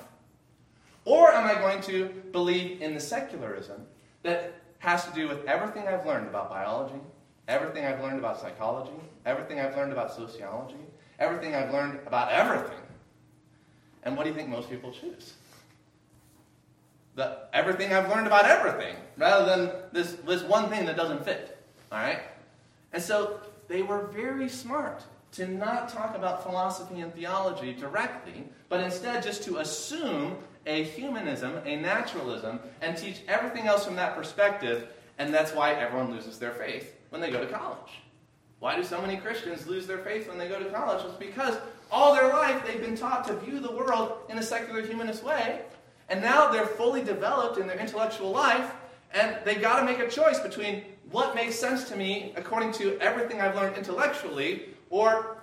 Speaker 1: Or am I going to believe in the secularism that has to do with everything I've learned about biology, everything I've learned about psychology, everything I've learned about sociology, everything I've learned about everything? And what do you think most people choose? The, everything I've learned about everything, rather than this, this one thing that doesn't fit. All right? And so they were very smart to not talk about philosophy and theology directly, but instead just to assume a humanism, a naturalism, and teach everything else from that perspective. And that's why everyone loses their faith when they go to college. Why do so many Christians lose their faith when they go to college? It's because all their life they've been taught to view the world in a secular humanist way, and now they're fully developed in their intellectual life, and they've got to make a choice between what makes sense to me according to everything I've learned intellectually, or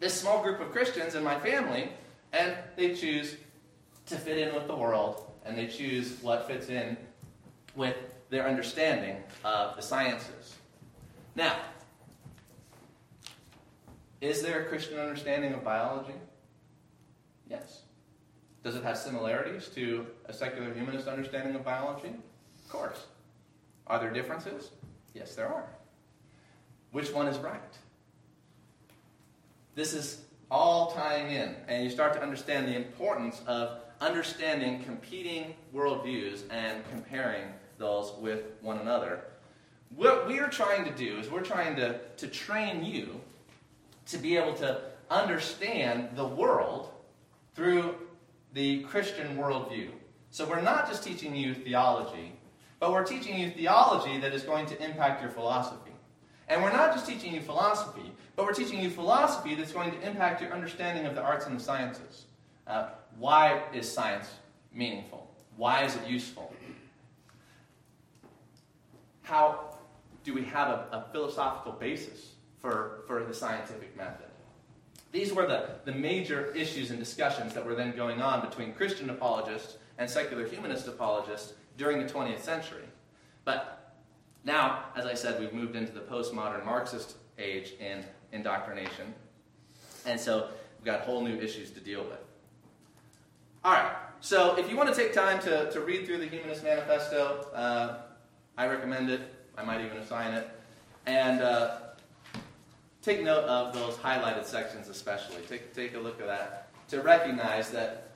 Speaker 1: this small group of Christians in my family, and they choose to fit in with the world, and they choose what fits in with their understanding of the sciences. Now, is there a Christian understanding of biology? Yes. Does it have similarities to a secular humanist understanding of biology? Of course. Are there differences? Yes, there are. Which one is right? This is all tying in, and you start to understand the importance of understanding competing worldviews and comparing those with one another. What we are trying to do is we're trying to, to train you to be able to understand the world through the Christian worldview. So we're not just teaching you theology, but we're teaching you theology that is going to impact your philosophy. And we're not just teaching you philosophy, but we're teaching you philosophy that's going to impact your understanding of the arts and the sciences. Uh, why is science meaningful? Why is it useful? How do we have a, a philosophical basis for, for the scientific method? These were the, the major issues and discussions that were then going on between Christian apologists and secular humanist apologists during the 20th century. But now, as I said, we've moved into the postmodern Marxist age in indoctrination. And so we've got whole new issues to deal with. All right, so if you want to take time to, to read through the Humanist Manifesto, uh, I recommend it. I might even assign it. And uh, take note of those highlighted sections, especially. Take, take a look at that to recognize that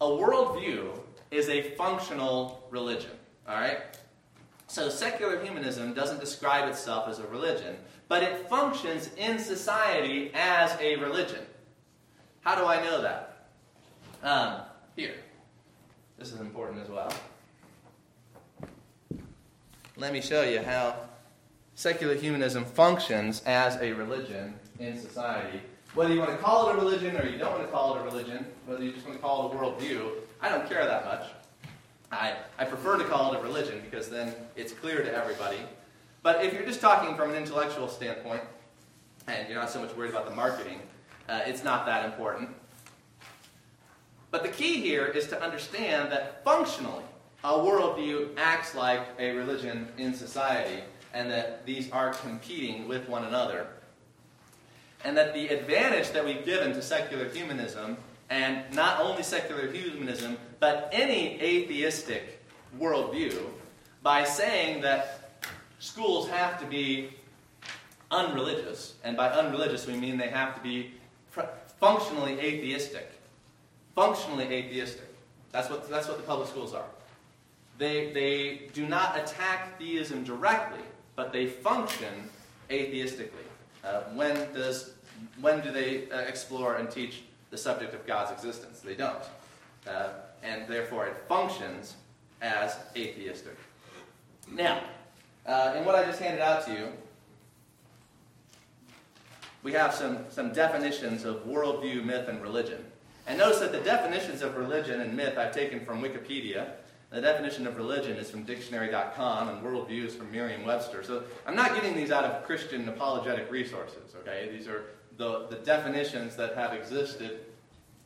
Speaker 1: a worldview is a functional religion. All right? So secular humanism doesn't describe itself as a religion, but it functions in society as a religion. How do I know that? Um, here. This is important as well. Let me show you how secular humanism functions as a religion in society. Whether you want to call it a religion or you don't want to call it a religion, whether you just want to call it a worldview, I don't care that much. I, I prefer to call it a religion because then it's clear to everybody. But if you're just talking from an intellectual standpoint, and you're not so much worried about the marketing, uh, it's not that important. But the key here is to understand that functionally, a worldview acts like a religion in society, and that these are competing with one another. And that the advantage that we've given to secular humanism, and not only secular humanism, but any atheistic worldview, by saying that schools have to be unreligious, and by unreligious we mean they have to be functionally atheistic. Functionally atheistic. That's what, that's what the public schools are. They, they do not attack theism directly, but they function atheistically. Uh, when does when do they uh, explore and teach the subject of God's existence? They don't. Uh, and therefore, it functions as atheistic. Now, uh, in what I just handed out to you, we have some, some definitions of worldview, myth, and religion. And notice that the definitions of religion and myth I've taken from Wikipedia. The definition of religion is from dictionary.com, and worldview is from Merriam Webster. So I'm not getting these out of Christian apologetic resources, okay? These are the, the definitions that have existed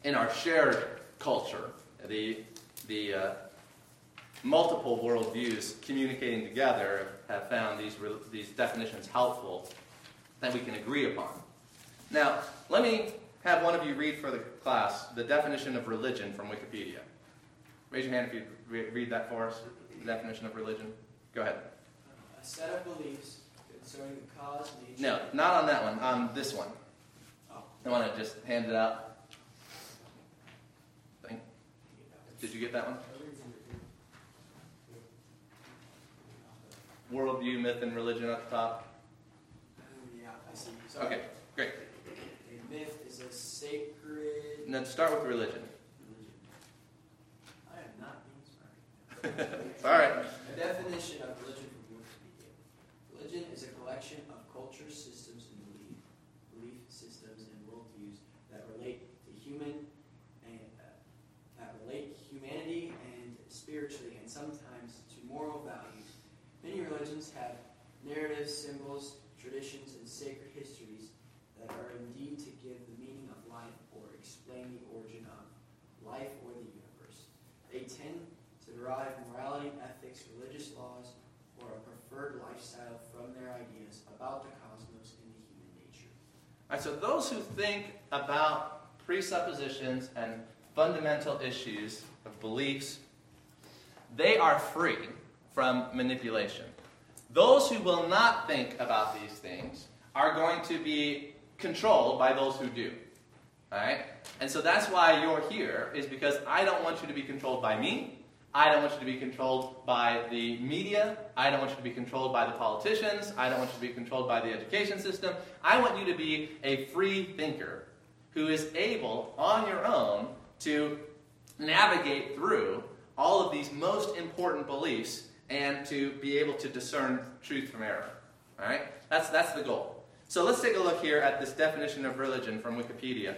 Speaker 1: in our shared culture, the, the uh, multiple worldviews communicating together have found these, these definitions helpful that we can agree upon. Now, let me have one of you read for the class the definition of religion from Wikipedia. Raise your hand if you read that for us, the definition of religion. Go ahead.
Speaker 3: A set of beliefs concerning the cause, nature.
Speaker 1: No, not on that one, on this one. Oh. I want to just hand it out. Did you get that one? Worldview, myth, and religion at the top.
Speaker 3: Oh, yeah, I see.
Speaker 1: Okay, great.
Speaker 3: A myth is a sacred.
Speaker 1: Now, let's start with religion.
Speaker 3: I am not being smart. [laughs]
Speaker 1: All right.
Speaker 3: A definition of religion from Wikipedia. Religion is a collection of cultures, systems, and belief, belief systems and worldviews that relate to human and uh, that relate humanity and spiritually, and sometimes to moral values Many religions have narratives, symbols, traditions, and sacred histories that are indeed to give the meaning of life or explain the origin of life or the universe. They tend to derive morality, ethics, religious laws, or a preferred lifestyle from their ideas about the cosmos and the human nature.
Speaker 1: All right, so those who think about presuppositions and fundamental issues of beliefs, they are free from manipulation. Those who will not think about these things are going to be controlled by those who do. All right? And so that's why you're here, is because I don't want you to be controlled by me. I don't want you to be controlled by the media. I don't want you to be controlled by the politicians. I don't want you to be controlled by the education system. I want you to be a free thinker who is able, on your own, to navigate through all of these most important beliefs and to be able to discern truth from error. All right? That's, that's the goal. So let's take a look here at this definition of religion from Wikipedia.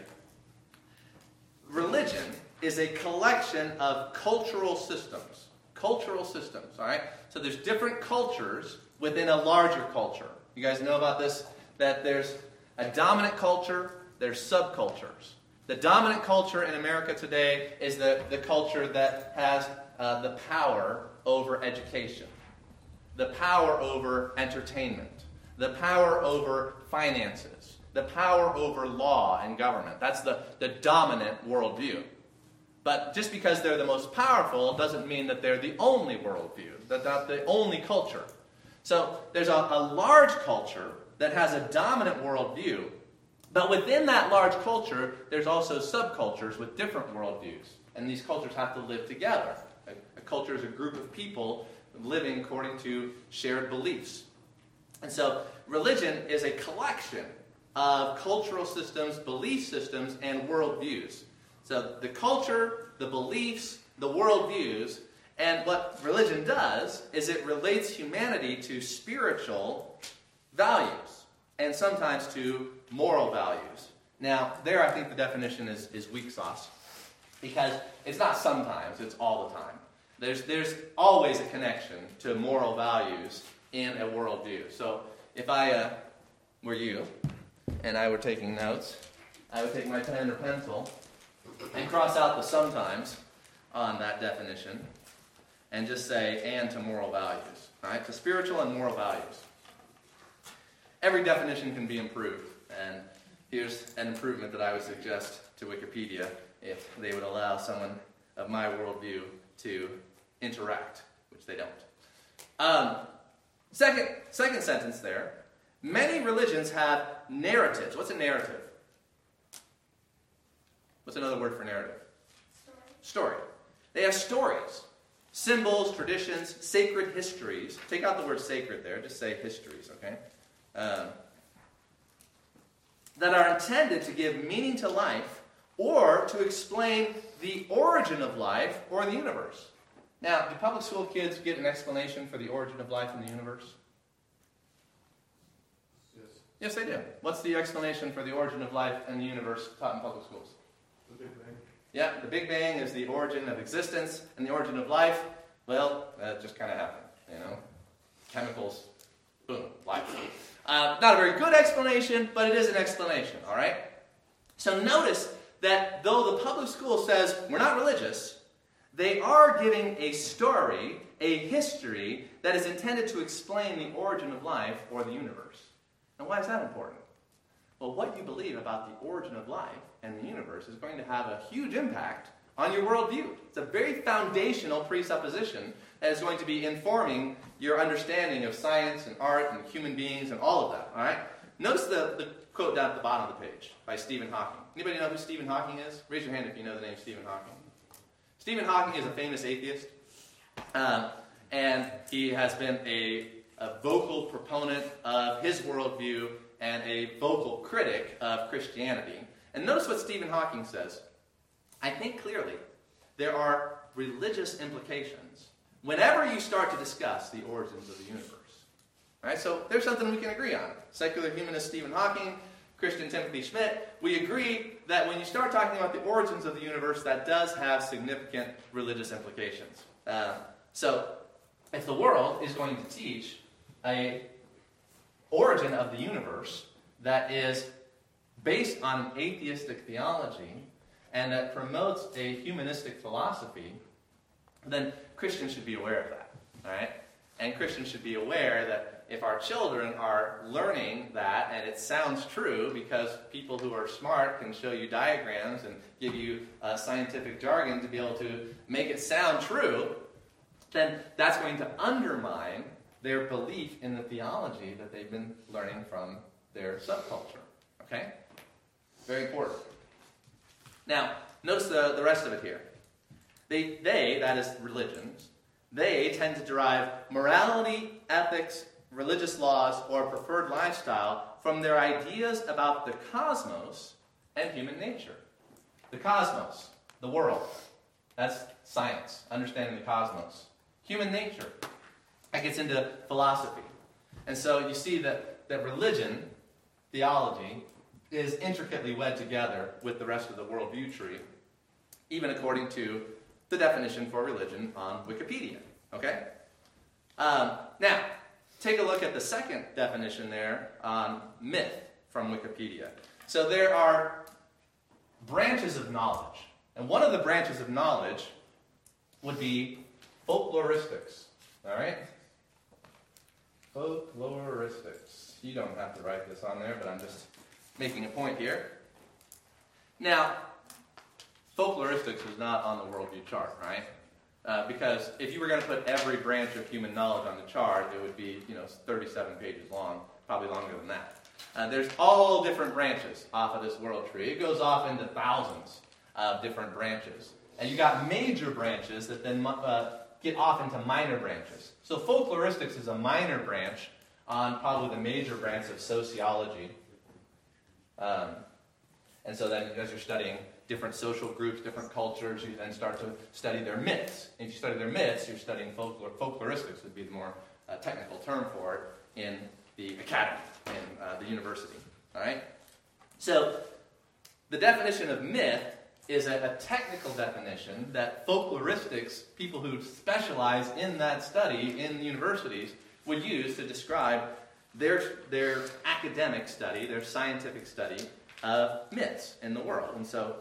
Speaker 1: Religion is a collection of cultural systems. Cultural systems, all right? So there's different cultures within a larger culture. You guys know about this? That there's a dominant culture, there's subcultures. The dominant culture in America today is the, the culture that has uh, the power over education, the power over entertainment, the power over finances, the power over law and government. That's the, the dominant worldview. But just because they're the most powerful doesn't mean that they're the only worldview, that they're the only culture. So there's a, a large culture that has a dominant worldview, but within that large culture, there's also subcultures with different worldviews. And these cultures have to live together. A culture is a group of people living according to shared beliefs. And so, religion is a collection of cultural systems, belief systems, and worldviews. So, the culture, the beliefs, the worldviews, and what religion does is it relates humanity to spiritual values and sometimes to moral values. Now, there I think the definition is, is weak sauce because it's not sometimes, it's all the time. There's, there's always a connection to moral values in a worldview. So if I uh, were you and I were taking notes, I would take my pen or pencil and cross out the sometimes on that definition and just say and to moral values. Right, to spiritual and moral values. Every definition can be improved, and here's an improvement that I would suggest to Wikipedia if they would allow someone of my worldview to interact, which they don't. Um, second, second sentence there. Many religions have narratives. What's a narrative? What's another word for narrative? Story. Story. They have stories, symbols, traditions, sacred histories. Take out the word sacred there, just say histories, okay? Um, that are intended to give meaning to life or to explain the origin of life or the universe. Now, do public school kids get an explanation for the origin of life in the universe?
Speaker 2: Yes.
Speaker 1: Yes, they do. What's the explanation for the origin of life in the universe taught in public schools?
Speaker 2: The Big Bang.
Speaker 1: Yeah, the Big Bang is the origin of existence and the origin of life. Well, that just kind of happened, you know? Chemicals, boom, life. Uh, not a very good explanation, but it is an explanation, all right? So notice that though the public school says we're not religious, they are giving a story, a history, that is intended to explain the origin of life or the universe. Now, why is that important? Well, what you believe about the origin of life and the universe is going to have a huge impact on your worldview. It's a very foundational presupposition that is going to be informing your understanding of science and art and human beings and all of that. All right? Notice the, the quote down at the bottom of the page by Stephen Hawking. Anybody know who Stephen Hawking is? Raise your hand if you know the name Stephen Hawking. Stephen Hawking is a famous atheist, um, and he has been a, a vocal proponent of his worldview and a vocal critic of Christianity. And notice what Stephen Hawking says. I think clearly there are religious implications whenever you start to discuss the origins of the universe. Right? So there's something we can agree on. Secular humanist Stephen Hawking, Christian Timothy Schmidt, we agree that when you start talking about the origins of the universe, that does have significant religious implications. Uh, so if the world is going to teach a origin of the universe that is based on an atheistic theology and that promotes a humanistic philosophy, then Christians should be aware of that. All right? And Christians should be aware that if our children are learning that and it sounds true because people who are smart can show you diagrams and give you uh, scientific jargon to be able to make it sound true, then that's going to undermine their belief in the theology that they've been learning from their subculture. Okay? Very important. Now, notice the, the rest of it here. They, they, that is religions, they tend to derive morality, ethics, religious laws, or preferred lifestyle from their ideas about the cosmos and human nature. The cosmos, the world, that's science, understanding the cosmos. Human nature, that gets into philosophy. And so you see that, that religion, theology, is intricately wed together with the rest of the worldview tree, even according to the definition for religion on Wikipedia. Okay? Um, now, take a look at the second definition there on myth from Wikipedia. So there are branches of knowledge. And one of the branches of knowledge would be folkloristics. All right? Folkloristics. You don't have to write this on there, but I'm just making a point here. Now, folkloristics is not on the worldview chart, right? Uh, because if you were going to put every branch of human knowledge on the chart, it would be, you know, 37 pages long, probably longer than that. Uh, there's all different branches off of this world tree. It goes off into thousands of different branches. And you got major branches that then uh, get off into minor branches. So folkloristics is a minor branch on probably the major branch of sociology. Um, and so then as you're studying different social groups, different cultures, you then start to study their myths. And if you study their myths, you're studying folklore. Folkloristics would be the more uh, technical term for it in the academy, in uh, the university. All right? So the definition of myth is a, a, technical definition that folkloristics, people who specialize in that study in universities, would use to describe their, their academic study, their scientific study of myths in the world. And so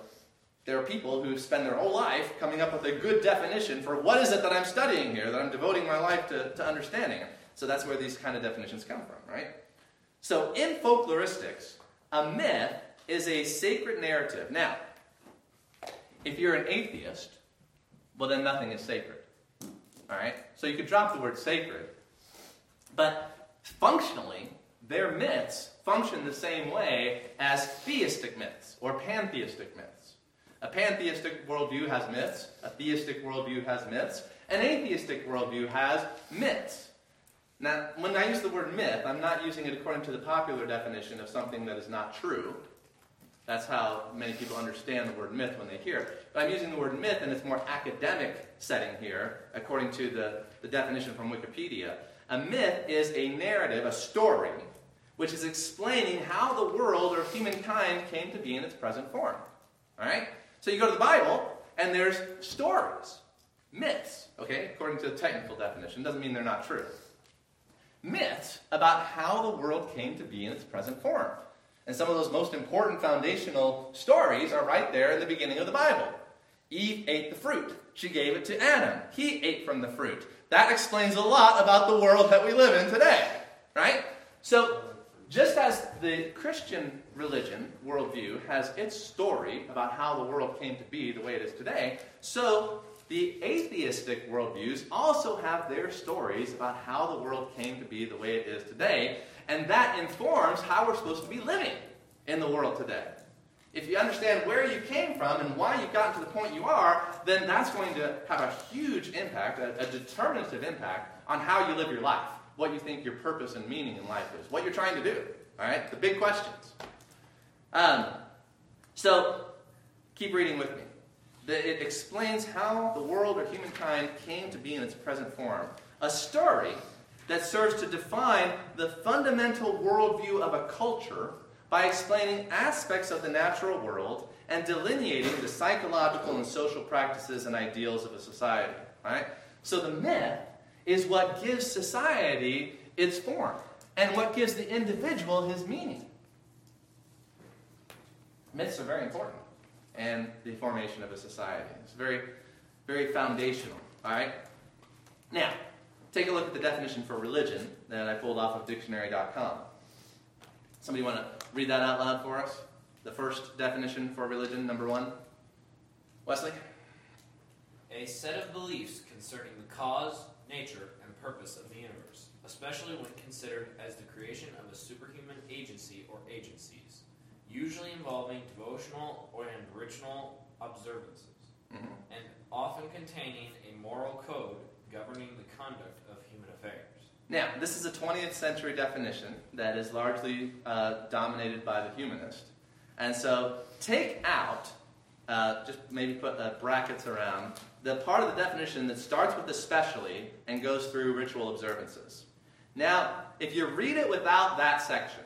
Speaker 1: there are people who spend their whole life coming up with a good definition for what is it that I'm studying here, that I'm devoting my life to, to understanding. So that's where these kind of definitions come from, right? So in folkloristics, a myth is a sacred narrative. Now, if you're an atheist, well, then nothing is sacred. All right? So you could drop the word sacred. But functionally, their myths function the same way as theistic myths or pantheistic myths. A pantheistic worldview has myths, a theistic worldview has myths, an atheistic worldview has myths. Now, when I use the word myth, I'm not using it according to the popular definition of something that is not true. That's how many people understand the word myth when they hear it. But I'm using the word myth in its more academic setting here, according to the, the definition from Wikipedia. A myth is a narrative, a story, which is explaining how the world or humankind came to be in its present form. All right? So you go to the Bible, and there's stories, myths, okay, according to the technical definition. Doesn't mean they're not true. Myths about how the world came to be in its present form. And some of those most important foundational stories are right there in the beginning of the Bible. Eve ate the fruit. She gave it to Adam. He ate from the fruit. That explains a lot about the world that we live in today, right? So, just as the Christian religion worldview has its story about how the world came to be the way it is today, so the atheistic worldviews also have their stories about how the world came to be the way it is today, and that informs how we're supposed to be living in the world today. If you understand where you came from and why you've gotten to the point you are, then that's going to have a huge impact, a, a determinative impact on how you live your life, what you think your purpose and meaning in life is, what you're trying to do. All right? The big questions. Um, so, keep reading with me. It explains how the world or humankind came to be in its present form. A story that serves to define the fundamental worldview of a culture by explaining aspects of the natural world and delineating the psychological and social practices and ideals of a society. Right? So the myth is what gives society its form and what gives the individual his meaning. Myths are very important in the formation of a society. It's very, very foundational. All right? Now, take a look at the definition for religion that I pulled off of dictionary.com. Somebody want to read that out loud for us? The first definition for religion, number one. Wesley?
Speaker 4: A set of beliefs concerning the cause, nature, and purpose of the universe, especially when considered as the creation of a superhuman agency or agencies, usually involving devotional or and ritual observances,
Speaker 1: Mm-hmm.
Speaker 4: and often containing a moral code governing the conduct of human affairs.
Speaker 1: Now, this is a 20th century definition that is largely uh, dominated by the humanist. And so take out, uh, just maybe put uh, brackets around, the part of the definition that starts with especially and goes through ritual observances. Now, if you read it without that section,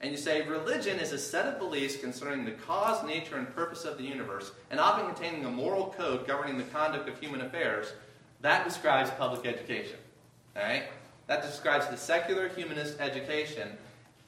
Speaker 1: and you say religion is a set of beliefs concerning the cause, nature, and purpose of the universe, and often containing a moral code governing the conduct of human affairs, that describes public education. Right? That describes the secular humanist education.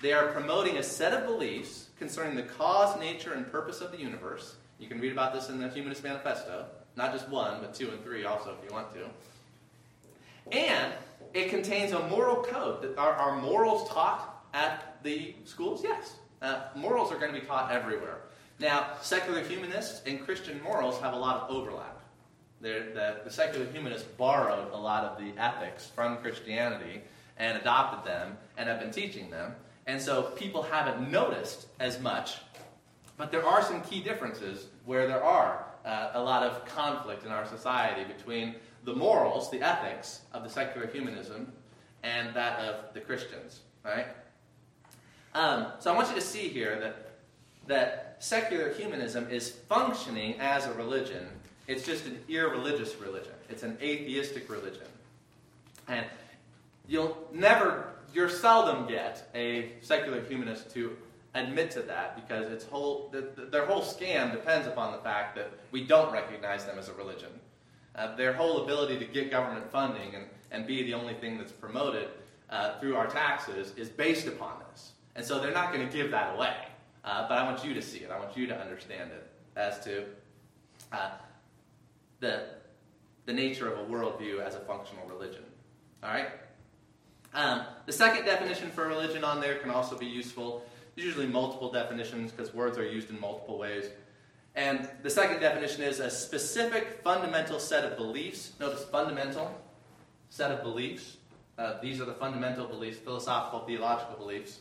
Speaker 1: They are promoting a set of beliefs concerning the cause, nature, and purpose of the universe. You can read about this in the Humanist Manifesto. Not just one, but two and three also if you want to. And it contains a moral code. Are, are morals taught at the schools? Yes. Uh, morals are going to be taught everywhere. Now, secular humanists and Christian morals have a lot of overlap. The, the secular humanists borrowed a lot of the ethics from Christianity and adopted them and have been teaching them. And so people haven't noticed as much. But there are some key differences where there are uh, a lot of conflict in our society between the morals, the ethics of the secular humanism, and that of the Christians. Right? Um, so I want you to see here that, that secular humanism is functioning as a religion it's just an irreligious religion. It's an atheistic religion. And you'll never, you'll seldom get a secular humanist to admit to that because its whole, the, the, their whole scam depends upon the fact that we don't recognize them as a religion. Uh, their whole ability to get government funding and, and be the only thing that's promoted uh, through our taxes is based upon this. And so they're not going to give that away. Uh, but I want you to see it. I want you to understand it as to uh, the, the nature of a worldview as a functional religion. All right? Um, the second definition for religion on there can also be useful. There's usually multiple definitions because words are used in multiple ways. And the second definition is a specific fundamental set of beliefs. Notice fundamental set of beliefs. Uh, these are the fundamental beliefs, philosophical, theological beliefs,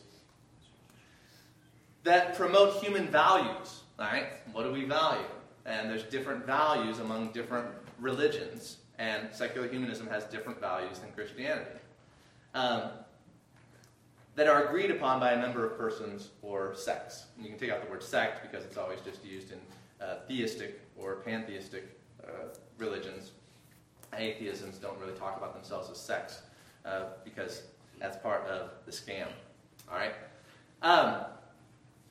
Speaker 1: that promote human values. All right? What do we value? and there's different values among different religions, and secular humanism has different values than Christianity. um, that are agreed upon by a number of persons or sects. And you can take out the word sect because it's always just used in uh, theistic or pantheistic uh, religions. Atheisms don't really talk about themselves as sects uh, because that's part of the scam. All right? Um,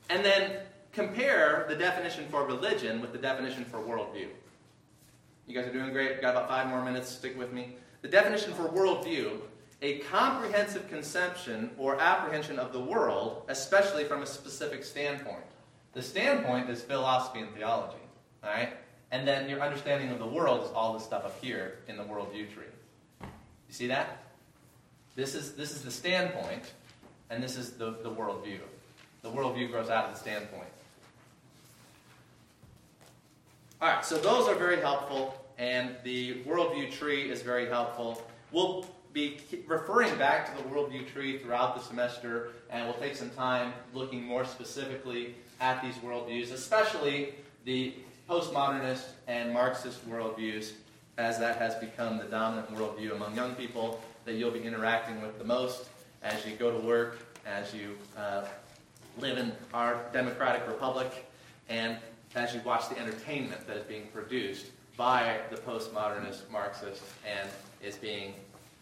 Speaker 1: and then compare the definition for religion with the definition for worldview. You guys are doing great. Got about five more minutes. Stick with me. The definition for worldview a comprehensive conception or apprehension of the world, especially from a specific standpoint. The standpoint is philosophy and theology. All right? And then your understanding of the world is all the stuff up here in the worldview tree. You see that? This is, this is the standpoint, and this is the, the worldview. The worldview grows out of the standpoint. All right, so those are very helpful, and the worldview tree is very helpful. We'll be referring back to the worldview tree throughout the semester, and we'll take some time looking more specifically at these worldviews, especially the postmodernist and Marxist worldviews, as that has become the dominant worldview among young people that you'll be interacting with the most as you go to work, as you uh, live in our democratic republic, and as you watch the entertainment that is being produced by the postmodernist Marxists and is being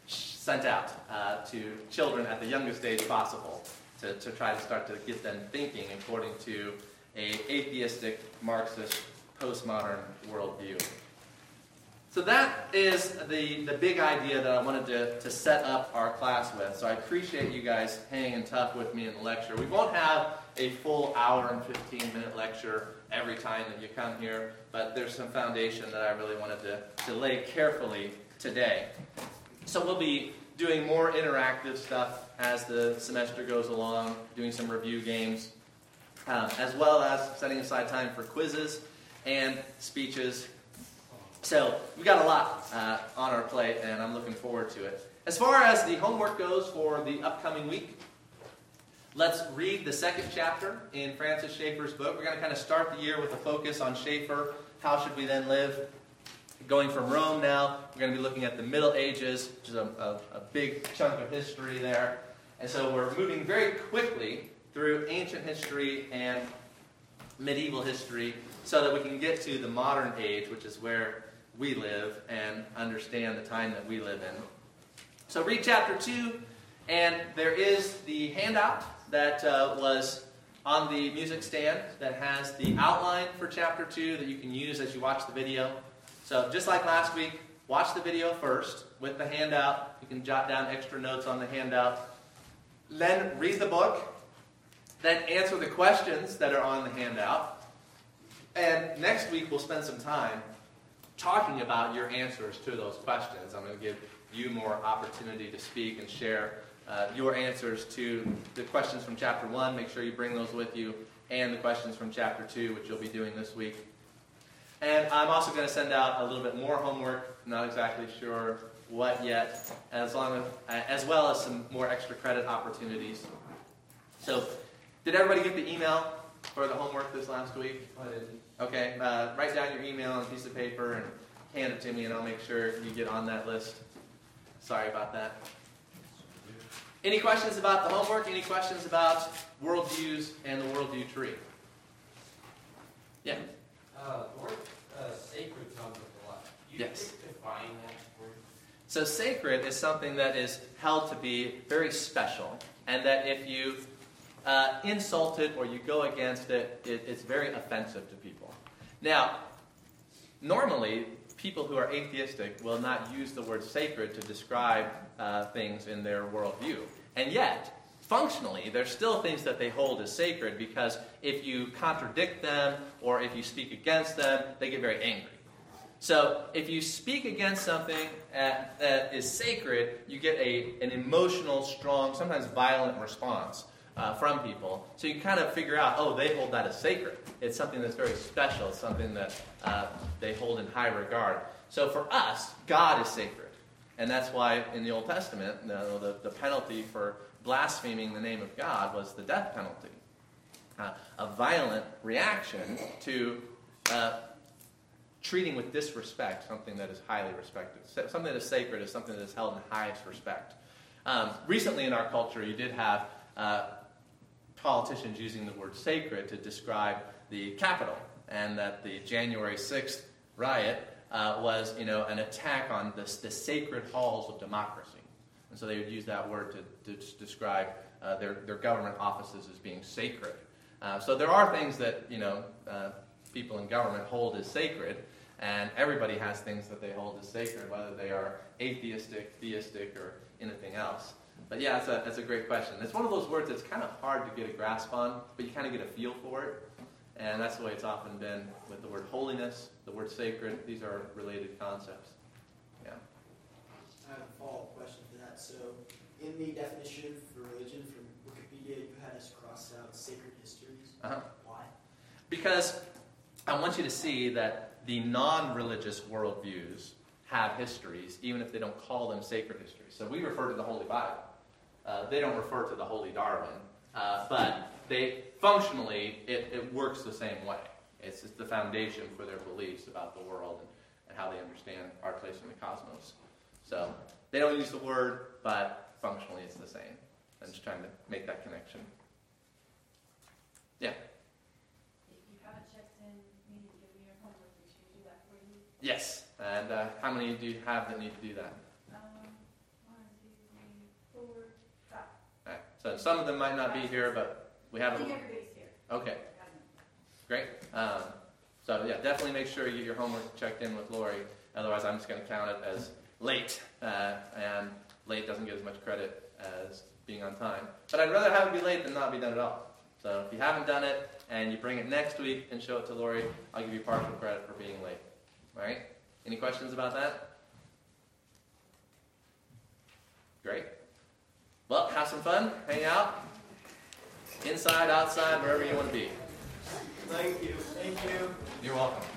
Speaker 1: sent out uh, to children at the youngest age possible to, to try to start to get them thinking according to a atheistic Marxist postmodern worldview. So that is the, the big idea that I wanted to, to set up our class with. So I appreciate you guys hanging tough with me in the lecture. We won't have a full hour and 15 minute lecture every time that you come here, but there's some foundation that I really wanted to, to lay carefully today. So we'll be doing more interactive stuff as the semester goes along, doing some review games, um, as well as setting aside time for quizzes and speeches. So we've got a lot uh, on our plate, and I'm looking forward to it. As far as the homework goes for the upcoming week, let's read the second chapter in Francis Schaeffer's book. We're going to kind of start the year with a focus on Schaeffer. How should we then live? Going from Rome now, we're going to be looking at the Middle Ages, which is a, a, a big chunk of history there. And so we're moving very quickly through ancient history and medieval history so that we can get to the modern age, which is where we live and understand the time that we live in. So read chapter 2, and there is the handout that uh, was on the music stand that has the outline for chapter 2 that you can use as you watch the video. So just like last week, watch the video first with the handout. You can jot down extra notes on the handout. Then read the book. Then answer the questions that are on the handout. And next week, we'll spend some time talking about your answers to those questions. I'm going to give you more opportunity to speak and share uh, your answers to the questions from chapter 1. Make sure you bring those with you, and the questions from chapter 2, which you'll be doing this week. And I'm also going to send out a little bit more homework, not exactly sure what yet, as, long as, as well as some more extra credit opportunities. So, did everybody get the email for the homework this last week?
Speaker 2: I didn't.
Speaker 1: Okay, uh, write down your email on a piece of paper and hand it to me, and I'll make sure you get on that list. Sorry about that. Any questions about the homework? Any questions about worldviews and the worldview tree? Yeah.
Speaker 2: Uh, word uh, sacred comes up a lot. You
Speaker 1: Yes.
Speaker 2: define that word?
Speaker 1: So sacred is something that is held to be very special, and that if you uh, insult it or you go against it, it, it's very offensive to people. Now, normally, people who are atheistic will not use the word sacred to describe uh, things in their worldview. And yet, functionally, there's still things that they hold as sacred because if you contradict them or if you speak against them, they get very angry. So if you speak against something at, that is sacred, you get a, an emotional, strong, sometimes violent response uh, from people. So you kind of figure out, oh, they hold that as sacred. It's something that's very special, it's something that uh, they hold in high regard. So for us, God is sacred. And that's why in the Old Testament, you know, the, the penalty for blaspheming the name of God was the death penalty. Uh, a violent reaction to uh, treating with disrespect something that is highly respected. Something that is sacred is something that is held in highest respect. Um, recently in our culture, you did have uh, politicians using the word sacred to describe the Capitol, and that the January 6th riot uh, was, you know, an attack on the, the sacred halls of democracy. And so they would use that word to, to describe uh, their, their government offices as being sacred. Uh, so there are things that, you know, uh, people in government hold as sacred, and everybody has things that they hold as sacred, whether they are atheistic, theistic, or anything else. But yeah, that's a, that's a great question. It's one of those words that's kind of hard to get a grasp on, but you kind of get a feel for it. And that's the way it's often been with the word holiness, the word sacred. These are related concepts. Yeah.
Speaker 3: I have a follow-up question to that. So, in the definition for religion from Wikipedia, you had us cross out sacred histories.
Speaker 1: Uh-huh.
Speaker 3: Why?
Speaker 1: Because I want you to see that the non religious worldviews have histories, even if they don't call them sacred histories. So we refer to the Holy Bible. Uh, they don't refer to the Holy Darwin, uh, but they functionally it, it works the same way. It's just the foundation for their beliefs about the world and, and how they understand our place in the cosmos. So they don't use the word, but functionally it's the same. I'm just trying to make that connection. Yeah.
Speaker 5: If you haven't checked in, you give me your homework, we should do that for you.
Speaker 1: Yes. And uh, how many do you have that need to do that?
Speaker 5: Um, one, two, three, four, five.
Speaker 1: All right. So some of them might not be here, but we have
Speaker 5: I think
Speaker 1: them.
Speaker 5: everybody's here.
Speaker 1: Okay, great. Um, so yeah, definitely make sure you get your homework checked in with Lori. Otherwise, I'm just going to count it as late, uh, and late doesn't get as much credit as being on time. But I'd rather have it be late than not be done at all. So if you haven't done it and you bring it next week and show it to Lori, I'll give you partial credit for being late. All right? Any questions about that? Great. Well, have some fun, hang out, inside, outside, wherever you want to be.
Speaker 3: Thank you. Thank you.
Speaker 1: You're welcome.